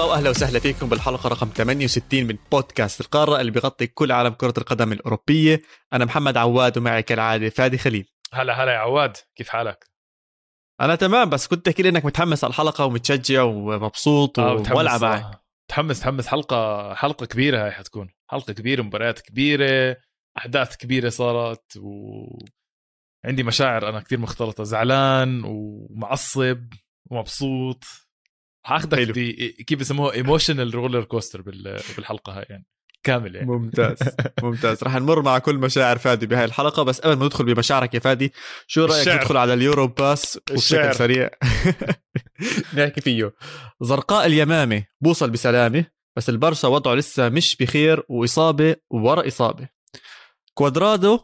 مرحبا وأهلا وسهلا فيكم بالحلقة رقم 68 من بودكاست القارة اللي بيغطي كل عالم كرة القدم الأوروبية. أنا محمد عواد ومعي كالعادة فادي خليل. هلا هلا يا عواد. كيف حالك؟ أنا تمام بس كنت تحكي لي إنك متحمس على الحلقة ومتشجع ومبسوط آه وولع معي متحمس. متحمس حلقة حلقة كبيرة هاي حتكون. حلقة كبيرة مباريات كبيرة أحداث كبيرة صارت و عندي مشاعر أنا كثير مختلطة. زعلان ومعصب ومبسوط. حاخذك كيف بسموها emotional roller coaster بالحلقة هاي يعني. كامل يعني. ممتاز ممتاز. رح نمر مع كل مشاعر فادي بهاي الحلقة. بس قبل ما ندخل بمشاعرك يا فادي شو رأيك الشعر. ندخل على اليورو باس بشكل سريع؟ نحكي فيه. زرقاء اليمامة بوصل بسلامة بس البرشا وضعه لسه مش بخير وإصابة ورا إصابة. كوادرادو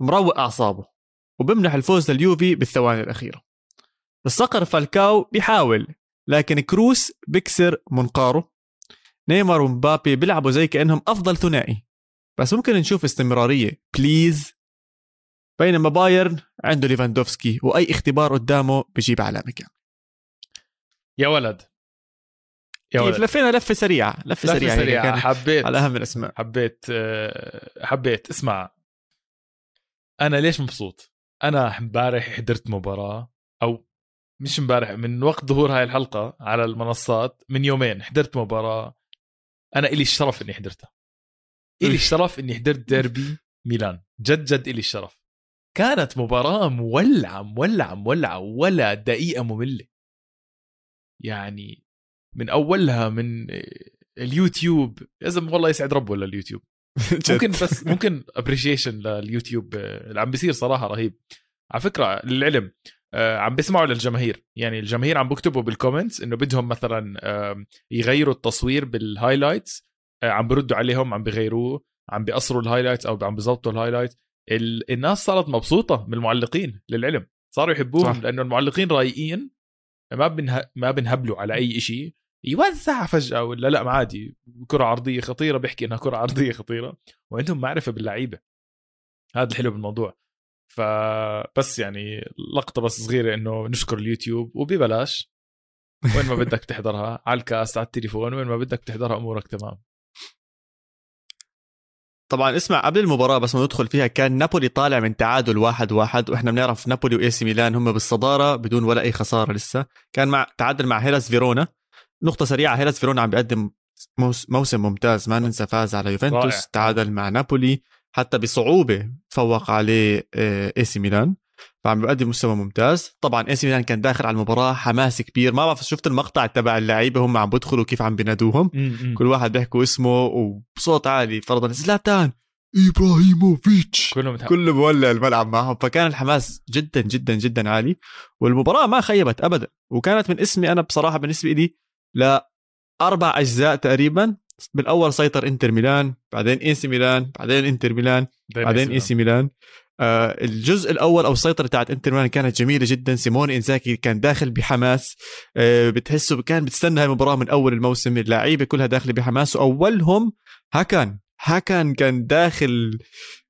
مروق أعصابه وبمنح الفوز لليوفي بالثواني الأخيرة. الصقر فالكاو بيحاول لكن كروس بكسر منقاره. نيمار ومبابي بيلعبوا زي كأنهم أفضل ثنائي. بس ممكن نشوف استمرارية. please بينما بايرن عنده ليفاندوفسكي وأي اختبار قدامه بجيب علامة كاملة. يا ولد. يا ولد. لفينا لفة سريعة. لفة, لفة سريعة, سريعة. حبيت. على أهم الأسماء. حبيت آه، حبيت. اسمع. أنا ليش مبسوط؟ أنا امبارح حضرت مباراة أو مش امبارح من وقت ظهور هاي الحلقة على المنصات من يومين حضرت مباراة. أنا إلي الشرف إني حضرتها. إلي الشرف إني حضرت ديربي ميلان. جد جد إلي الشرف. كانت مباراة مولعة مولعة مولعة ولا دقيقة مملة. يعني من أولها من اليوتيوب. لازم والله يسعد ربه لليوتيوب ممكن بس ممكن appreciation لليوتيوب. اللي عم بيصير صراحة رهيب. على فكرة للعلم عم بيسمعوا للجماهير. يعني الجماهير عم بكتبوا بال comments إنه بدهم مثلا يغيروا التصوير بال highlights آه، عم بردوا عليهم عم بيغيروه عم بيقصروا ال highlights أو عم بيظبطوا ال highlights الناس صارت مبسوطة من المعلقين للعلم. صاروا يحبوهم لأنه المعلقين رايقين. ما بنه... ما بنهبلوا على أي شيء يوزع فجأة ولا لا عادي. كرة عرضية خطيرة بيحكي إنها كرة عرضية خطيرة. وعندهم معرفة باللعيبة. هذا الحلو بالموضوع. فبس يعني لقطة بس صغيرة إنه نشكر اليوتيوب وببلاش. وين ما بدك تحضرها على ال cast على التليفون وين ما بدك تحضرها أمورك تمام. طبعا اسمع قبل المباراة بس ما ندخل فيها كان نابولي طالع من تعادل واحد واحد وإحنا بنعرف نابولي وإي سي ميلان هم بالصدارة بدون ولا أي خسارة لسه. كان مع تعادل مع هيلاس فيرونا. نقطة سريعة هيلاس فيرونا عم بيقدم موسم ممتاز ما ننسى فاز على يوفنتوس تعادل مع نابولي. حتى بصعوبة فوق عليه إي سي ميلان. فعم بيقدم مستوى ممتاز. طبعا إي سي ميلان كان داخل على المباراة حماس كبير. ما بعرف شفت المقطع تبع اللعيبة هم عم بدخلوا كيف عم بينادوهم. كل واحد بيحكوا اسمه وبصوت عالي. فرضا زلاتان إبراهيموفيتش. كلهم كله بولع الملعب معهم. فكان الحماس جدا جدا جدا عالي. والمباراة ما خيبت ابدا. وكانت مقسمة أنا بصراحة بالنسبة لي لاربع أجزاء تقريبا بالأول سيطر إنتر ميلان بعدين إي سي ميلان بعدين إنتر ميلان بعدين إي سي ميلان. آه الجزء الأول أو السيطره تاعت إنتر ميلان كانت جميلة جدا. سيمون إنزاكي كان داخل بحماس. آه بتحسه كان بتستنى هاي المباراة من أول الموسم. اللعيبة كلها داخلة بحماس. وأولهم هاكان. هاكان كان داخل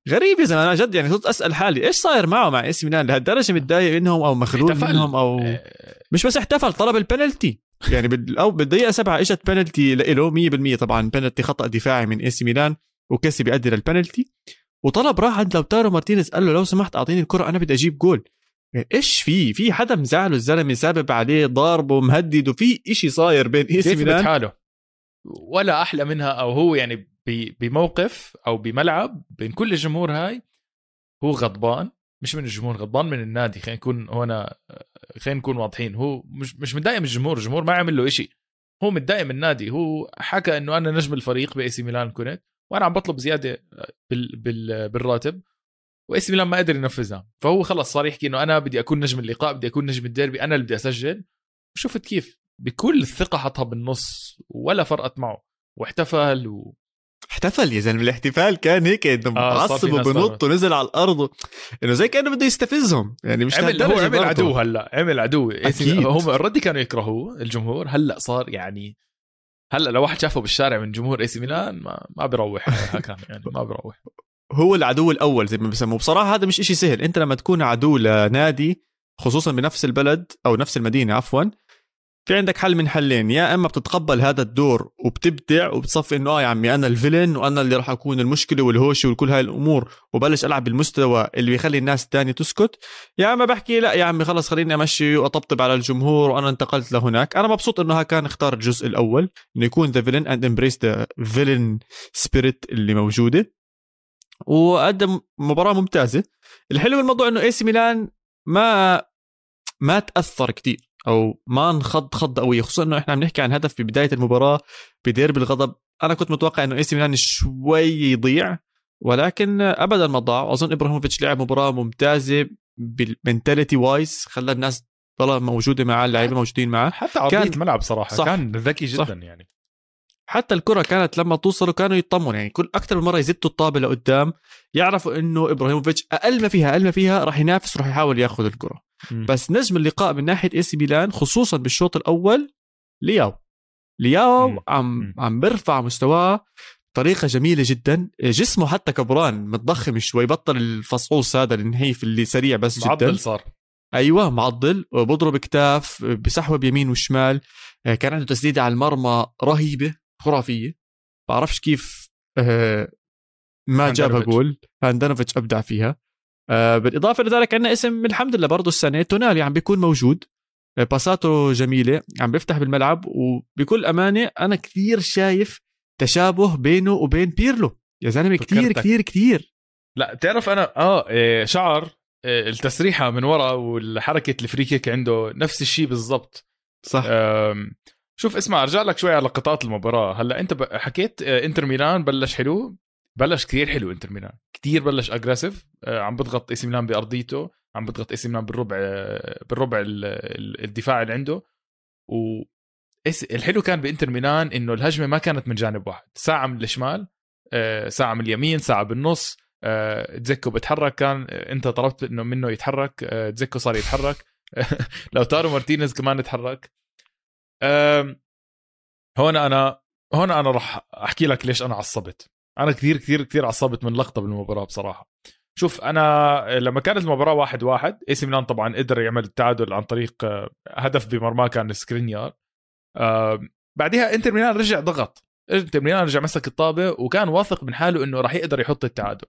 غريب يا زلمة. أنا جد يعني صرت أسأل حالي إيش صاير معه مع اس ميلان؟ لهالدرجة متضايق منهم أو مغلول منهم أو آه. مش بس احتفل طلب البنالتي يعني أو بالدقيقة سبعة إجت بنالتي له 100% طبعا بنالتي خطأ دفاعي من إي سي ميلان وكيسي بيأدي للبنالتي وطلب راح عند لوتارو مارتينيز قال له لو سمحت أعطيني الكرة أنا بدي أجيب جول. يعني إيش في؟ في حدا مزعله الزلمة سابب عليه ضاربه مهدد وفي إشي صاير بين إي سي ميلان؟ حاله ولا أحلى منها أو هو يعني بموقف أو بملعب بين كل الجمهور هاي هو غضبان. مش من الجمهور غضبان من النادي. خلينا نكون هنا خلينا نكون واضحين هو مش مش متضايق من الجمهور الجمهور ما عمل له شيء هو متضايق من النادي هو حكى إنه أنا نجم الفريق بإي سي ميلان كنت وأنا عم بطلب زيادة بال بال بالراتب وإي سي ميلان ما قدر ينفذها. فهو خلص صار يحكي إنه أنا بدي أكون نجم اللقاء بدي أكون نجم الديربي أنا اللي بدي أسجل. وشفت كيف بكل الثقة حطها بالنص ولا فرقت معه واحتفل و... احتفل يا زلمة الاحتفال كان هيك إنه آه معصب وبنط ونزل على الأرض إنه زي كأنه بده يستفزهم يعني مش عمل هو عمل عدو هلأ عمل عدو. أكيد. هم already كانوا يكرهوه الجمهور هلأ صار يعني هلأ لو واحد شافه بالشارع من جمهور إي سي ميلان ما ما بيروح كان يعني ما بيروح هو العدو الأول زي ما بسموه. بصراحة هذا مش إشي سهل. أنت لما تكون عدو لنادي خصوصا بنفس البلد أو نفس المدينة عفوا في عندك حل من حلين يا إما بتتقبل هذا الدور وبتبدع وبتصفي إنه آه يا عمي أنا ال villain وأنا اللي راح أكون المشكلة والهوشة وكل هاي الأمور وبلش ألعب بالمستوى اللي بيخلي الناس الثانية تسكت يا إما بحكي لا يا عمي خلص خليني أمشي وأطبطب على الجمهور وأنا انتقلت لهناك. أنا مبسوط إنه كان اختار الجزء الأول إنه يكون the villain and embrace the villain spirit اللي موجودة. وقدم مباراة ممتازة. الحلو بالموضوع إنه اي سي ميلان ما ما تأثر كثير أو ما انخض خض قويه خصوصا إنه إحنا عم نحكي عن هدف في بداية المباراة بديربي الغضب. أنا كنت متوقع إنه إي سي ميلان شوي يضيع ولكن ابدا ما ضاع. واظن إبراهيموفيتش لعب مباراة ممتازة بال mentality wise خلى الناس ضلها موجودة معاه اللعيبة موجودين معاه. حتى ارضيه كان ملعب صراحة صح. كان ذكي جدا صح يعني. حتى الكرة كانت لما توصلوا كانوا يطمنوا يعني كل أكثر من مرة يزتوا الطابة لقدام. يعرفوا إنه إبراهيموفيتش أقل ما فيها أقل ما فيها راح ينافس راح يحاول ياخذ الكرة. م. بس نجم اللقاء من ناحية اي سي ميلان خصوصا بالشوط الأول لياو. لياو م. عم. عم بيرفع مستواه بطريقة جميلة جدا. جسمه حتى كبران متضخم شوي بطل الفصوص هذا النحيف اللي سريع بس جدا. معضل صار. أيوه معضل. بضرب كتاف بسحوة بيمين وشمال. كان عنده تسديدة على المرمى رهيبة خرافية. بعرفش كيف آه، ما جابها جول. هاندانوفيتش أبدع فيها. آه، بالإضافة لذلك عندنا اسم الحمد لله برضه السنة تونالي عم بيكون موجود. آه، باساته جميلة عم بيفتح بالملعب وبكل أمانة أنا كثير شايف تشابه بينه وبين بيرلو. يا زلمة كثير كثير كثير. لا تعرف أنا آه إيه، شعر إيه، التسريحة من ورا والحركة ال free kick عنده نفس الشيء بالضبط. صح. شوف اسمع أرجع لك شوي على لقطات المباراة. هلأ أنت حكيت آه، إنتر ميلان بلش حلو؟ بلش كثير حلو انتر ميلان. كثير بلش aggressive آه، عم بضغط إي ميلان بأرضيته عم بضغط إي ميلان بالربع آه، بالربع الدفاع اللي عنده. و الحلو كان بإنتر ميلان إنه الهجمة ما كانت من جانب واحد. ساعة من الشمال ساعة من اليمين ساعة بالنص دزيكو بتحرك كان أنت طلبت إنه منه يتحرك دزيكو صار يتحرك. لوتارو مارتينيز كمان يتحرك. هون أنا هون أنا راح أحكي لك ليش أنا عصبت. أنا كثير كثير كثير عصبت من لقطة بالمباراة بصراحة. شوف أنا لما كانت المباراة واحد واحد إي سي ميلان طبعا قدر يعمل التعادل عن طريق آه، هدف بمرماه كان سكرينيار. بعدها إنتر ميلان رجع ضغط. إنتر ميلان رجع مسك الطابة وكان واثق من حاله إنه راح يقدر يحط التعادل.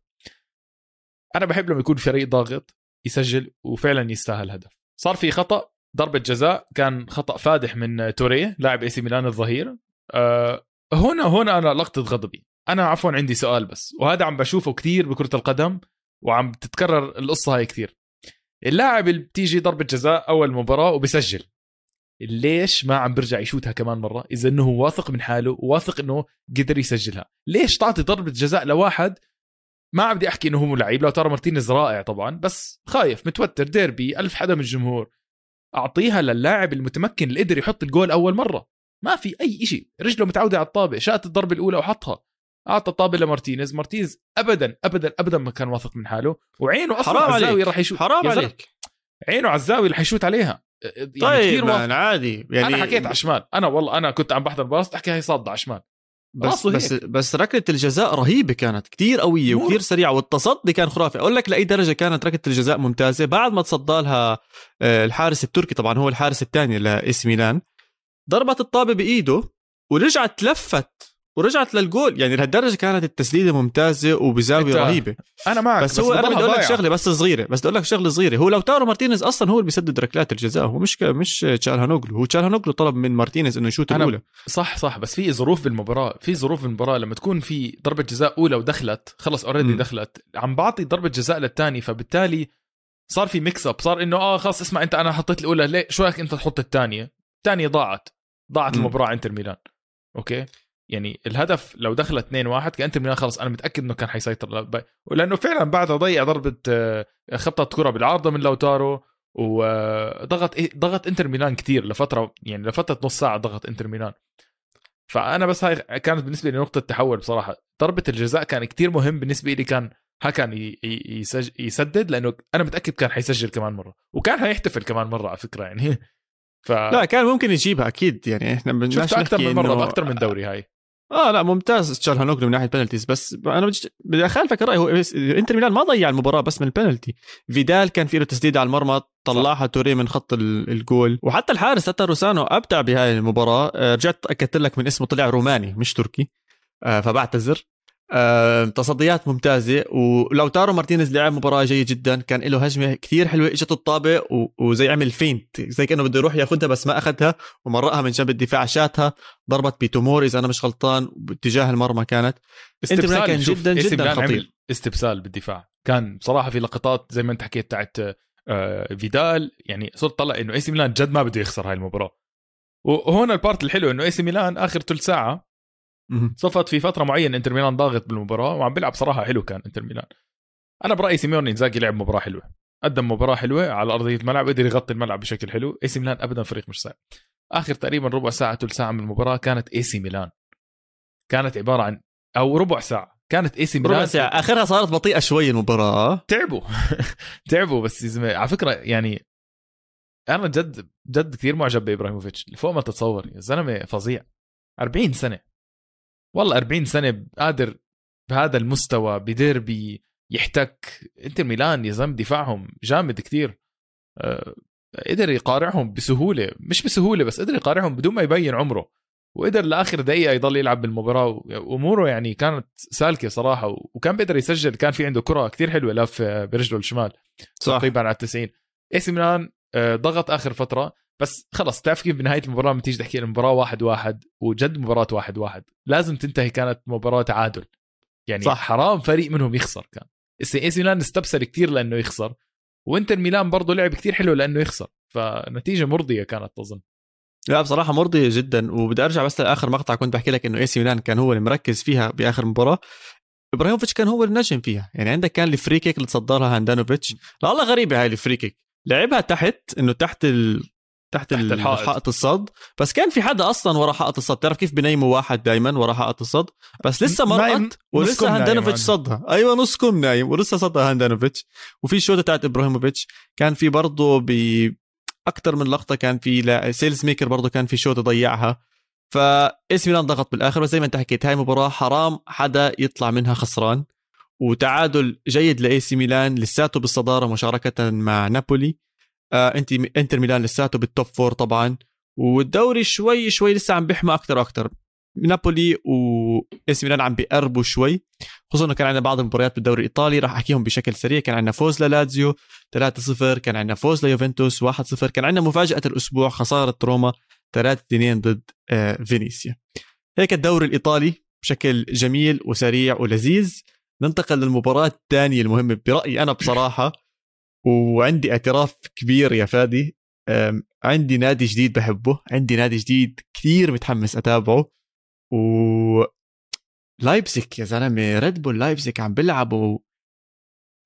أنا بحب لما يكون فريق ضاغط يسجل وفعلا يستاهل هدف. صار في خطأ ضربة جزاء كان خطأ فادح من توريه لاعب إي سي ميلان الظهير. أه هنا هنا أنا لقطة غضبي. أنا عفوا عندي سؤال بس وهذا عم بشوفه كثير بكرة القدم وعم تتكرر القصة هاي كثير. اللاعب اللي بتيجي ضربة جزاء أول مباراة وبسجل. ليش ما عم برجع يشوتها كمان مرة؟ إذا إنه هو واثق من حاله وواثق إنه قدر يسجلها. ليش تعطي ضربة جزاء لواحد؟ ما بدي أحكي إنه هو لعيب لوتارو مارتينيز رائع طبعا بس خايف متوتر ديربي ألف حدا من الجمهور. أعطيها للاعب المتمكن اللي قدر يحط الجول أول مرة. ما في أي شيء رجله متعودة على الطابه شات الضربة الأولى وحطها. أعطى الطابه لمارتينيز. مارتينيز ابدا ابدا ابدا ما كان واثق من حاله. وعينه أصلا حرام على الزاويه راح يشوت. حرام عليك. عينه على الزاويه رح يشوت عليها. يعني طيب كثير عادي يعني أنا حكيت على الشمال أنا والله أنا كنت عم بحضر بس أحكي هي صادة على الشمال بس بس بس ركلة الجزاء رهيبة كانت كتير قوية وكتير سريعة. والتصدي كان خرافي. أقول لك لأي درجة كانت ركلة الجزاء ممتازة. بعد ما تصدى لها آه، الحارس التركي طبعا هو الحارس الثاني لإي سي ميلان ضربت الطابة بإيده ورجعت لفت ورجعت للجول. يعني لهالدرجة كانت التسديدة ممتازة وبزاوية رهيبة. أنا معك بس, بس هو أنا بدي أقول لك شغلة بس صغيرة بس بدي أقول لك شغلة صغيرة. هو لوتارو مارتينيز أصلا هو اللي بيسدد ركلات الجزاء هو مش مش تشالهانوغلو هو تشالهانوغلو طلب من مارتينيز إنه يشوت الأولى. صح صح بس في ظروف بالمباراة في ظروف بالمباراة. لما تكون في ضربة جزاء أولى ودخلت خلص already دخلت عم بعطي ضربة جزاء للثاني فبالتالي صار في mix up صار إنه آه خلص اسمع أنت أنا حطيت الأولى. ليه؟ شو رأيك أنت تحط الثانية الثانية ضاعت ضاعت المباراة إنتر ميلان. أوكي؟ يعني الهدف لو دخل 2 1 كان انتر ميلان خلص أنا متأكد إنه كان حيسيطر. لأنه فعلا بعدها ضيع ضربة آه، خبطة كرة بالعارضة من لوتارو وضغط إيه، ضغط إنتر ميلان كثير لفترة يعني لفترة نص ساعة ضغط إنتر ميلان. فأنا بس هاي كانت بالنسبة لي نقطة تحول بصراحة. ضربة الجزاء كان كتير مهم بالنسبة لي كان ها كان يسدد لأنه أنا متأكد كان حيسجل كمان مرة وكان حيحتفل كمان مرة على فكرة يعني. ف... لا كان ممكن يجيبها أكيد يعني إحنا شفت أكثر من مرة باكثر من دوري هاي. آه لا ممتاز تشالهانوغلو من ناحية penalties بس أنا بدي أخالفك الرأي. هو إنتر ميلان ما ضيع المباراة بس من البنالتي فيدال كان في له تسديده على المرمى طلعها توموري من خط الجول. وحتى الحارس تاتاروسانو أبدع بهاي المباراة. آه، رجعت أكدت لك من اسمه طلع روماني مش تركي. آه، فبعتذر. آه، تصديات ممتازة. ولوتارو مارتينيز لعب مباراة جيدة جدا. كان له هجمة كثير حلوة إجت الطابة وزي عمل feint زي كأنه بده يروح ياخذها بس ما اخذها ومرقها من جنب الدفاع شاتها ضربت بتوموري إذا أنا مش غلطان باتجاه المرمى كانت. استبسال كان جدا جدا خطير. استبسال بالدفاع. كان بصراحه في لقطات زي ما انت حكيت تاعت آه، فيدال يعني صرت طلع إنه اي سي ميلان جد ما بده يخسر هاي المباراة. وهون ال part الحلو إنه اي سي ميلان آخر ثلث ساعة صفت في فترة معينة انتر ميلان ضاغط بالمباراة وعم بيلعب صراحة حلو كان انتر ميلان. أنا برأيي سيميوني إنزاجي لعب مباراة حلوة قدم مباراة حلوة على أرضية الملعب قدر يغطي الملعب بشكل حلو. إي سي ميلان ابدا فريق مش صعب. آخر تقريبا ربع ساعة ثلث ساعة من المباراة كانت إي سي ميلان. كانت عبارة عن أو ربع ساعة. كانت إي سي ميلان ربع ساعة. آخرها صارت بطيئة شوي المباراة. تعبوا. تعبوا بس يا زلمة. على فكرة يعني أنا جد جد كثير معجب بإبراهيموفيتش. فوق ما تتصور يا زلمة فظيع. 40 سنة. والله 40 سنة قادر بهذا المستوى بديربي يحتك. إنتر ميلان يا زلمة دفاعهم جامد كثير أه قدر يقارعهم بسهولة مش بسهولة بس قدر يقارعهم بدون ما يبين عمره. وقدر لآخر دقيقة يضل يلعب بالمباراة وأموره يعني كانت سالكة صراحة وكان بيقدر يسجل كان في عنده كرة كثير حلوة لف برجله الشمال صح. تقريبا على 90 إي سي ميلان آه، ضغط آخر فترة. بس خلص تعرف كيف بنهاية المباراة لما تيجي تحكي المباراة واحد واحد وجد مباراة واحد واحد لازم تنتهي كانت مباراة تعادل. يعني صح. حرام فريق منهم يخسر كان. اي سي ميلان استبسل كثير لأنه يخسر وإنتر ميلان برضه لعب كثير حلو لأنه يخسر. فنتيجة مرضية كانت اظن لا بصراحة مرضية جدا. وبدي أرجع بس لآخر مقطع كنت بحكي لك إنه إي سي ميلان كان هو اللي مركز فيها بآخر مباراة. إبراهيموفيتش كان هو النجم فيها. يعني عندك كان ال free kick اللي تصدرها هاندانوفيتش. لا والله غريبة هاي ال free kick. لعبها تحت إنه تحت ال... تحت, تحت الحائط. حائط الصد. بس كان في حدا أصلا ورا حائط الصد. تعرف كيف بنيموا واحد دائما ورا حائط الصد؟ بس لسه مرقت ولسه هاندانوفيتش صدها. أيوه نص كم نايم ولسه صدها هاندانوفيتش وفي الشوطه تاعت إبراهيموفيتش. كان في برضه ب أكثر من لقطة كان في سيلميكرز برضه كان في شوطة ضيعها. فإي سي ميلان ضغط بالآخر. بس زي ما أنت حكيت هاي مباراة حرام حدا يطلع منها خسران. وتعادل جيد لإي سي ميلان. لساته بالصدارة مشاركة مع نابولي. انت انتر ميلان لساته بال top four طبعا. والدوري شوي شوي لسه عم بيحمى أكثر وأكثر نابولي وإي سي ميلان عم بيقربوا شوي. خصوصا إنه كان عندنا بعض المباريات بالدوري الإيطالي راح أحكيهم بشكل سريع. كان عندنا فوز للازيو 3-0 كان عندنا فوز ليوفنتوس 1-0 كان عندنا مفاجأة الأسبوع خسارة روما 3-2 ضد آه، فينيسيا. هيك الدوري الإيطالي بشكل جميل وسريع ولذيذ. ننتقل للمباراة الثانية المهمة برأيي أنا بصراحة. وعندي اعتراف كبير يا فادي. عندي نادي جديد بحبه. عندي نادي جديد كثير متحمس أتابعه. و لايبسك يا زلمة ريد بول لايبسك عم بيلعبوا.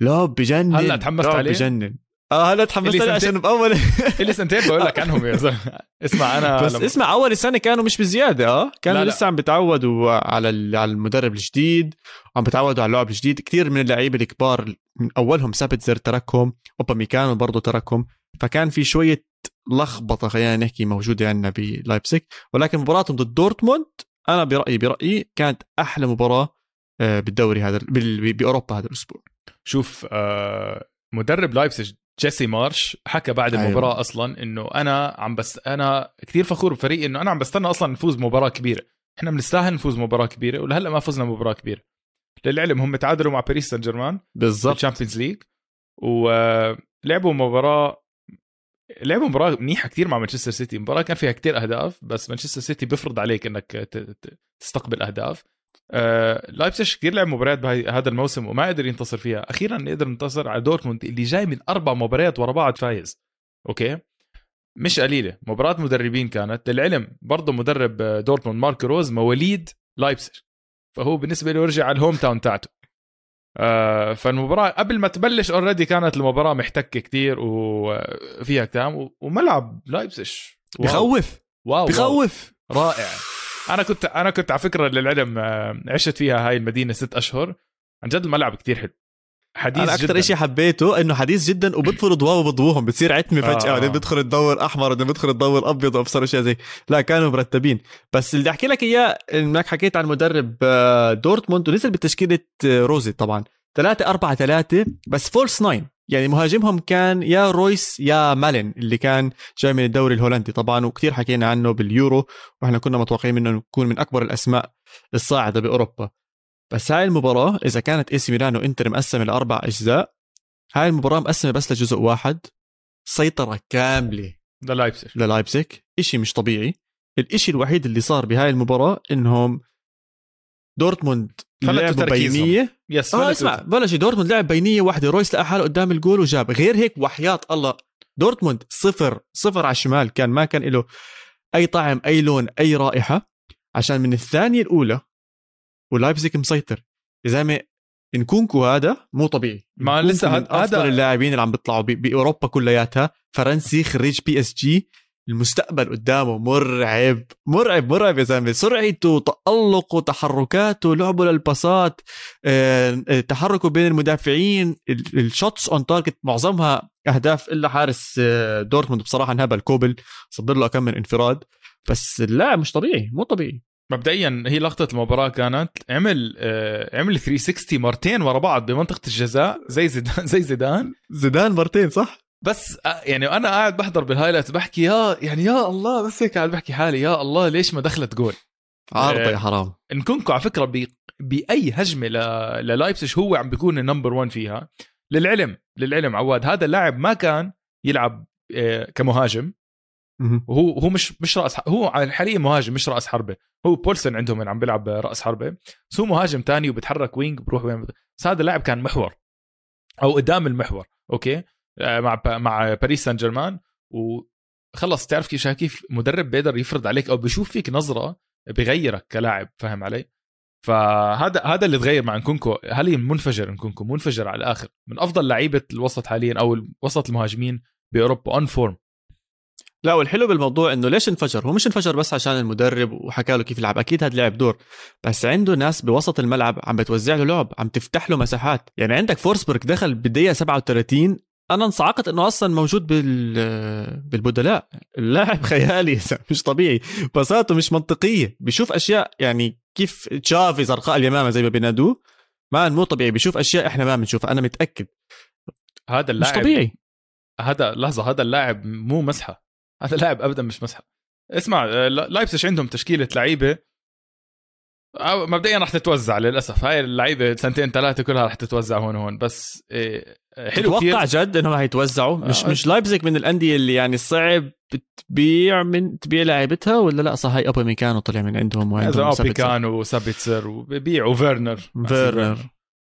لعب بجنن هلا تحمست عليه؟ بجنن. آه هلا تحمست عليه عشان باول اللي سنتين بقول لك عنهم يا زلمة. اسمع أنا بس لما... اسمع أول السنة كانوا مش بزيادة آه؟ كانوا لا لسه لا. عم بيتعودوا على على المدرب الجديد وعم بيتعودوا على اللعب الجديد. كثير من اللعيبة الكبار من أولهم سابيتسر تركهم أوباميكانو برضه تركهم. فكان في شوية لخبطة خلينا نحكي موجودة عندنا بلايبسك ولكن مباراتهم ضد دورتموند أنا برايي برأيي كانت أحلى مباراة آه، بالدوري هذا بأوروبا هذا الأسبوع. شوف آه، مدرب لايبسج جيسي مارش حكى بعد أيوة. المباراة أصلا إنه أنا عم بس أنا كثير فخور بفريقي إنه أنا عم بستنى أصلا نفوز مباراة كبيرة. إحنا بنستاهل نفوز مباراة كبيرة ولهلأ ما فزنا مباراة كبيرة. للعلم هم تعادلوا مع باريس سان جيرمان بالضبط. ال Champions League ولعبوا مباراة لعبوا مباراة منيحة كثير مع مانشستر سيتي. مباراة كان فيها كثير أهداف بس مانشستر سيتي بيفرض عليك إنك تستقبل أهداف. آه لايبسش كثير لعب مباريات بهذا الموسم وما قدر ينتصر فيها. أخيرا قدر ينتصر على دورتموند اللي جاي من أربع مباريات ورا بعض فايز. أوكي؟ مش قليلة. مباراة مدربين كانت. للعلم برضه مدرب دورتموند مارك روز مواليد لايبسش فهو بالنسبة له رجع على ال hometown تاعته. آه فالمباراة قبل ما تبلش already كانت المباراة محتكة كتير وفيها كلام وملعب لايبسش بخوف. wow. بخوف. رائع. أنا كنت أنا كنت على فكرة للعلم آه، عشت فيها هاي المدينة ست أشهر. عن جد الملعب كتير حلو. حديث أنا أكثر. شيء حبيته إنه حديث جدا وبدخلوا ضواء وبضوهم بتصير عتمة فجأة آه. بعدين بيدخل الضو احمر بعدين بيدخل الضو ابيض وأبصر إشياء زي لا كانوا مرتبين. بس اللي أحكي لك إياه إنك حكيت عن مدرب آه، دورتموند ونزل بتشكيلة آه، روزي طبعا. 3 4 3 بس false nine. يعني مهاجمهم كان يا رويس يا مالين اللي كان جاي من الدوري الهولندي. طبعا وكثير حكينا عنه باليورو وإحنا كنا متوقعين منه يكون من أكبر الأسماء الصاعدة بأوروبا. بس هاي المباراة إذا كانت AC ميلان وإنتر مقسمة لأربع أجزاء هاي المباراة مقسمة بس لجزء واحد. سيطرة كاملة ده لايبسج للايبسك إشي مش طبيعي. الإشي الوحيد اللي صار بهاي المباراة إنهم دورتموند لعبوا تركيزهم. بينية. yes آه اسمع بلش دورتموند لعب بينية واحدة رويس لقى حاله قدام الجول وجاب. غير هيك وحياة الله دورتموند صفر صفر على الشمال كان ما كان له أي طعم أي لون أي رائحة. عشان من الثانية الأولى ولايبزيك مسيطر. يا زلمة انكونكو هذا مو طبيعي. ما لسه هاد- أفضل هذا- اللاعبين اللي عم بيطلعوا بأوروبا كلياتها. فرنسي خريج PSG المستقبل قدامه مرعب مرعب مرعب يا زلمة. سرعته تألقه تحركاته لعبه للباصات آه، آه، تحركه بين المدافعين ال shots on target معظمها أهداف إلا حارس آه، دورتموند. بصراحة انهبل. كوبل صدر له كم من انفراد. بس اللاعب مش طبيعي مو طبيعي. مبدئيا هي لقطة المباراة كانت عمل آه عمل 360 مرتين ورا بعض بمنطقة الجزاء زي زيدان زي زيدان. زيدان مرتين صح؟ بس آه، يعني أنا قاعد بحضر بال highlight بحكي يا يعني يا الله بس هيك قاعد بحكي حالي يا الله ليش ما دخلت جول؟ عارضة آه، يا حرام. نكونكو على فكرة بي بأي هجمة ل... للايبسج هو عم بيكون ال number 1 فيها للعلم للعلم عواد هذا اللاعب ما كان يلعب آه، كمهاجم. وهو هو مش مش رأس هو حاليا مهاجم مش رأس حربة. هو بولسن عندهم عم بيلعب رأس حربة. بس هو مهاجم تاني وبتحرك wing بروح wing. بس هذا اللاعب كان محور أو قدام المحور أوكي؟ آه، مع ب- مع باريس سان جيرمان وخلص تعرف كيف كيف مدرب بيقدر يفرض عليك أو بيشوف فيك نظرة بغيرك كلاعب فاهم علي؟ فهذا هذا اللي تغير مع نكونكو. حاليا منفجر نكونكو؟ منفجر على الآخر. من أفضل لعيبة الوسط حاليا أو وسط المهاجمين بأوروبا on form لا والحلو بالموضوع إنه ليش انفجر؟ هو مش انفجر بس عشان المدرب وحكى له كيف يلعب. أكيد هذا لعب دور. بس عنده ناس بوسط الملعب عم بتوزع له لعب عم تفتح له مساحات. يعني عندك فورسبرغ دخل بالدقيقه 37 أنا انصعقت إنه أصلا موجود بال بالبدلاء. اللاعب خيالي مش طبيعي. بساطه مش منطقية. بيشوف أشياء يعني كيف تشافي زرقاء اليمامة زي ما بينادوه. مان مو طبيعي. بيشوف أشياء إحنا ما بنشوفها. أنا متأكد. هذا مش اللاعب طبيعي. هذا لحظة هذا اللاعب مو مسحة. هذا لاعب ابدا مش مسحة. اسمع لايبسش عندهم تشكيلة لعيبة مبدئيا رح تتوزع للأسف. هاي اللعيبة سنتين ثلاثة كلها رح تتوزع هون وهون. بس إيه، حلو كثير جد إنهم هيتوزعوا مش آه. مش لايبزيج من الأندية اللي يعني صعب بتبيع من تبيع لعيبتها ولا لا؟ صح هاي أوباميكانو طلع من عندهم وعندهم. كان وسابيتسر وبيبيعوا فيرنر فيرنر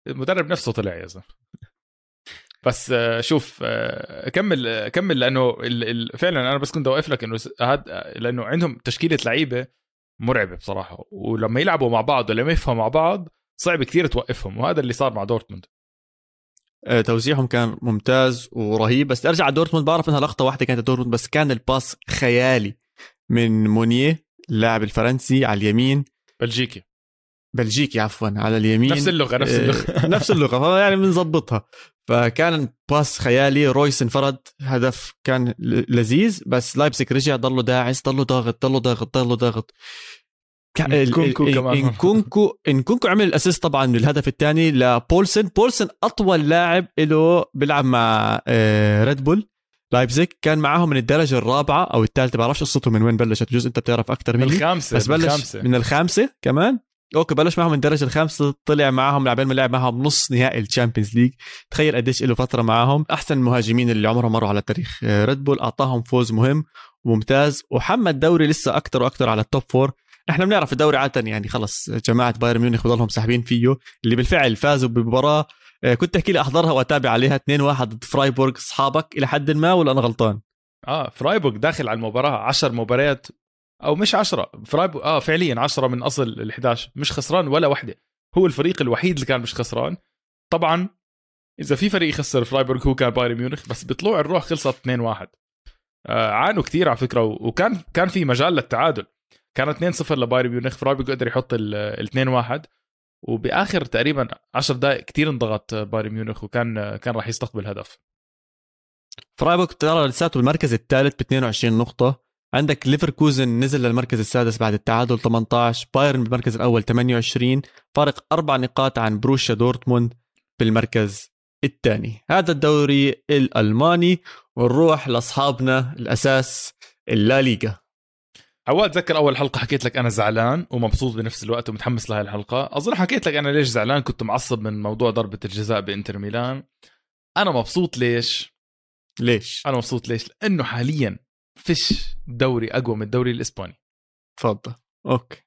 المدرب نفسه طلع يا زلمة. بس آه، شوف آه، كمل آه، كمل لأنه فعلا أنا بس كنت أوقف لك إنه هاد لأنه عندهم تشكيلة لعيبة مرعبة بصراحة. ولما يلعبوا مع بعض ولما يفهموا مع بعض صعب كثير توقفهم وهذا اللي صار مع دورتموند. آه، توزيعهم كان ممتاز ورهيب. بس أرجع على دورتموند بعرف إنها لقطة واحدة كانت دورتموند بس كان ال pass خيالي من مونيه اللاعب الفرنسي على اليمين. بلجيكي. بلجيكي عفوا على اليمين. نفس اللغة نفس آه، اللغة. نفس اللغة. فيعني بنظبطها. فكان pass خيالي رويس انفرد هدف كان لذيذ. بس لايبسك رجع ضله داعس ضله ضاغط ضله ضاغط ضله ضاغط. كا- ال- نكونكو ال- كمان. إنكونكو إنكونكو عمل ال assist طبعا بالهدف الثاني لبولسن. بولسن أطول لاعب له بيلعب مع ريد بول لايبزيج كان معاهم من الدرجة الرابعة أو الثالثة بعرفش قصته من وين بلشت. بجوز أنت بتعرف أكثر من مني الخامسة بس من بلش الخامسة. من الخامسة كمان. أوكي بلش معهم من الدرجه الخامسة طلع معهم لعبين ما لعب معهم نص نهائي ال Champions League. تخيل قديش له فترة معاهم أحسن المهاجمين اللي عمرهم مروا على تاريخ ريد بول أعطاهم فوز مهم وممتاز. وحمى الدوري لسه أكثر وأكثر على ال top four إحنا بنعرف الدوري عادة يعني خلص جماعة بايرن ميونخ بضلهم ساحبين فيه اللي بالفعل فازوا بمباراة آه، كنت تحكي لي أحضرها وأتابع عليها. 2-1 ضد فرايبورغ أصحابك إلى حد ما ولا أنا غلطان؟ آه فرايبورغ داخل على المباراة 10 مباريات أو مش 10 فرايبورغ آه فعليا 10 من أصل ال 11 مش خسران ولا وحدة. هو الفريق الوحيد اللي كان مش خسران. طبعا إذا في فريق يخسر فرايبورغ هو كان بايرن ميونخ بس بطلوع الروح خلصت 2 1 آه عانوا كثير على فكرة وكان كان في مجال للتعادل. كان 2 0 لبايرن ميونخ فرايبورغ قدر يحط ال 2 1 وبآخر تقريبا 10 دقائق كتير انضغط بايرن ميونخ وكان كان راح يستقبل هدف. فرايبورغ ترى لساته بالمركز الثالث ب 22 نقطة. عندك ليفركوزن نزل للمركز السادس بعد التعادل 18 بايرن بالمركز الأول 28 فارق أربع نقاط عن بروشيا دورتموند بالمركز الثاني. هذا الدوري الألماني ونروح لأصحابنا الأساس اللا ليغا. عواد اتذكر أول حلقة حكيت لك أنا زعلان ومبسوط بنفس الوقت ومتحمس لهي الحلقة. أظن حكيت لك أنا ليش زعلان كنت معصب من موضوع ضربة الجزاء بإنتر ميلان. أنا مبسوط ليش؟ ليش؟ أنا مبسوط ليش؟ لأنه حاليا فيش دوري أقوى من الدوري الإسباني. تفضل. أوكي.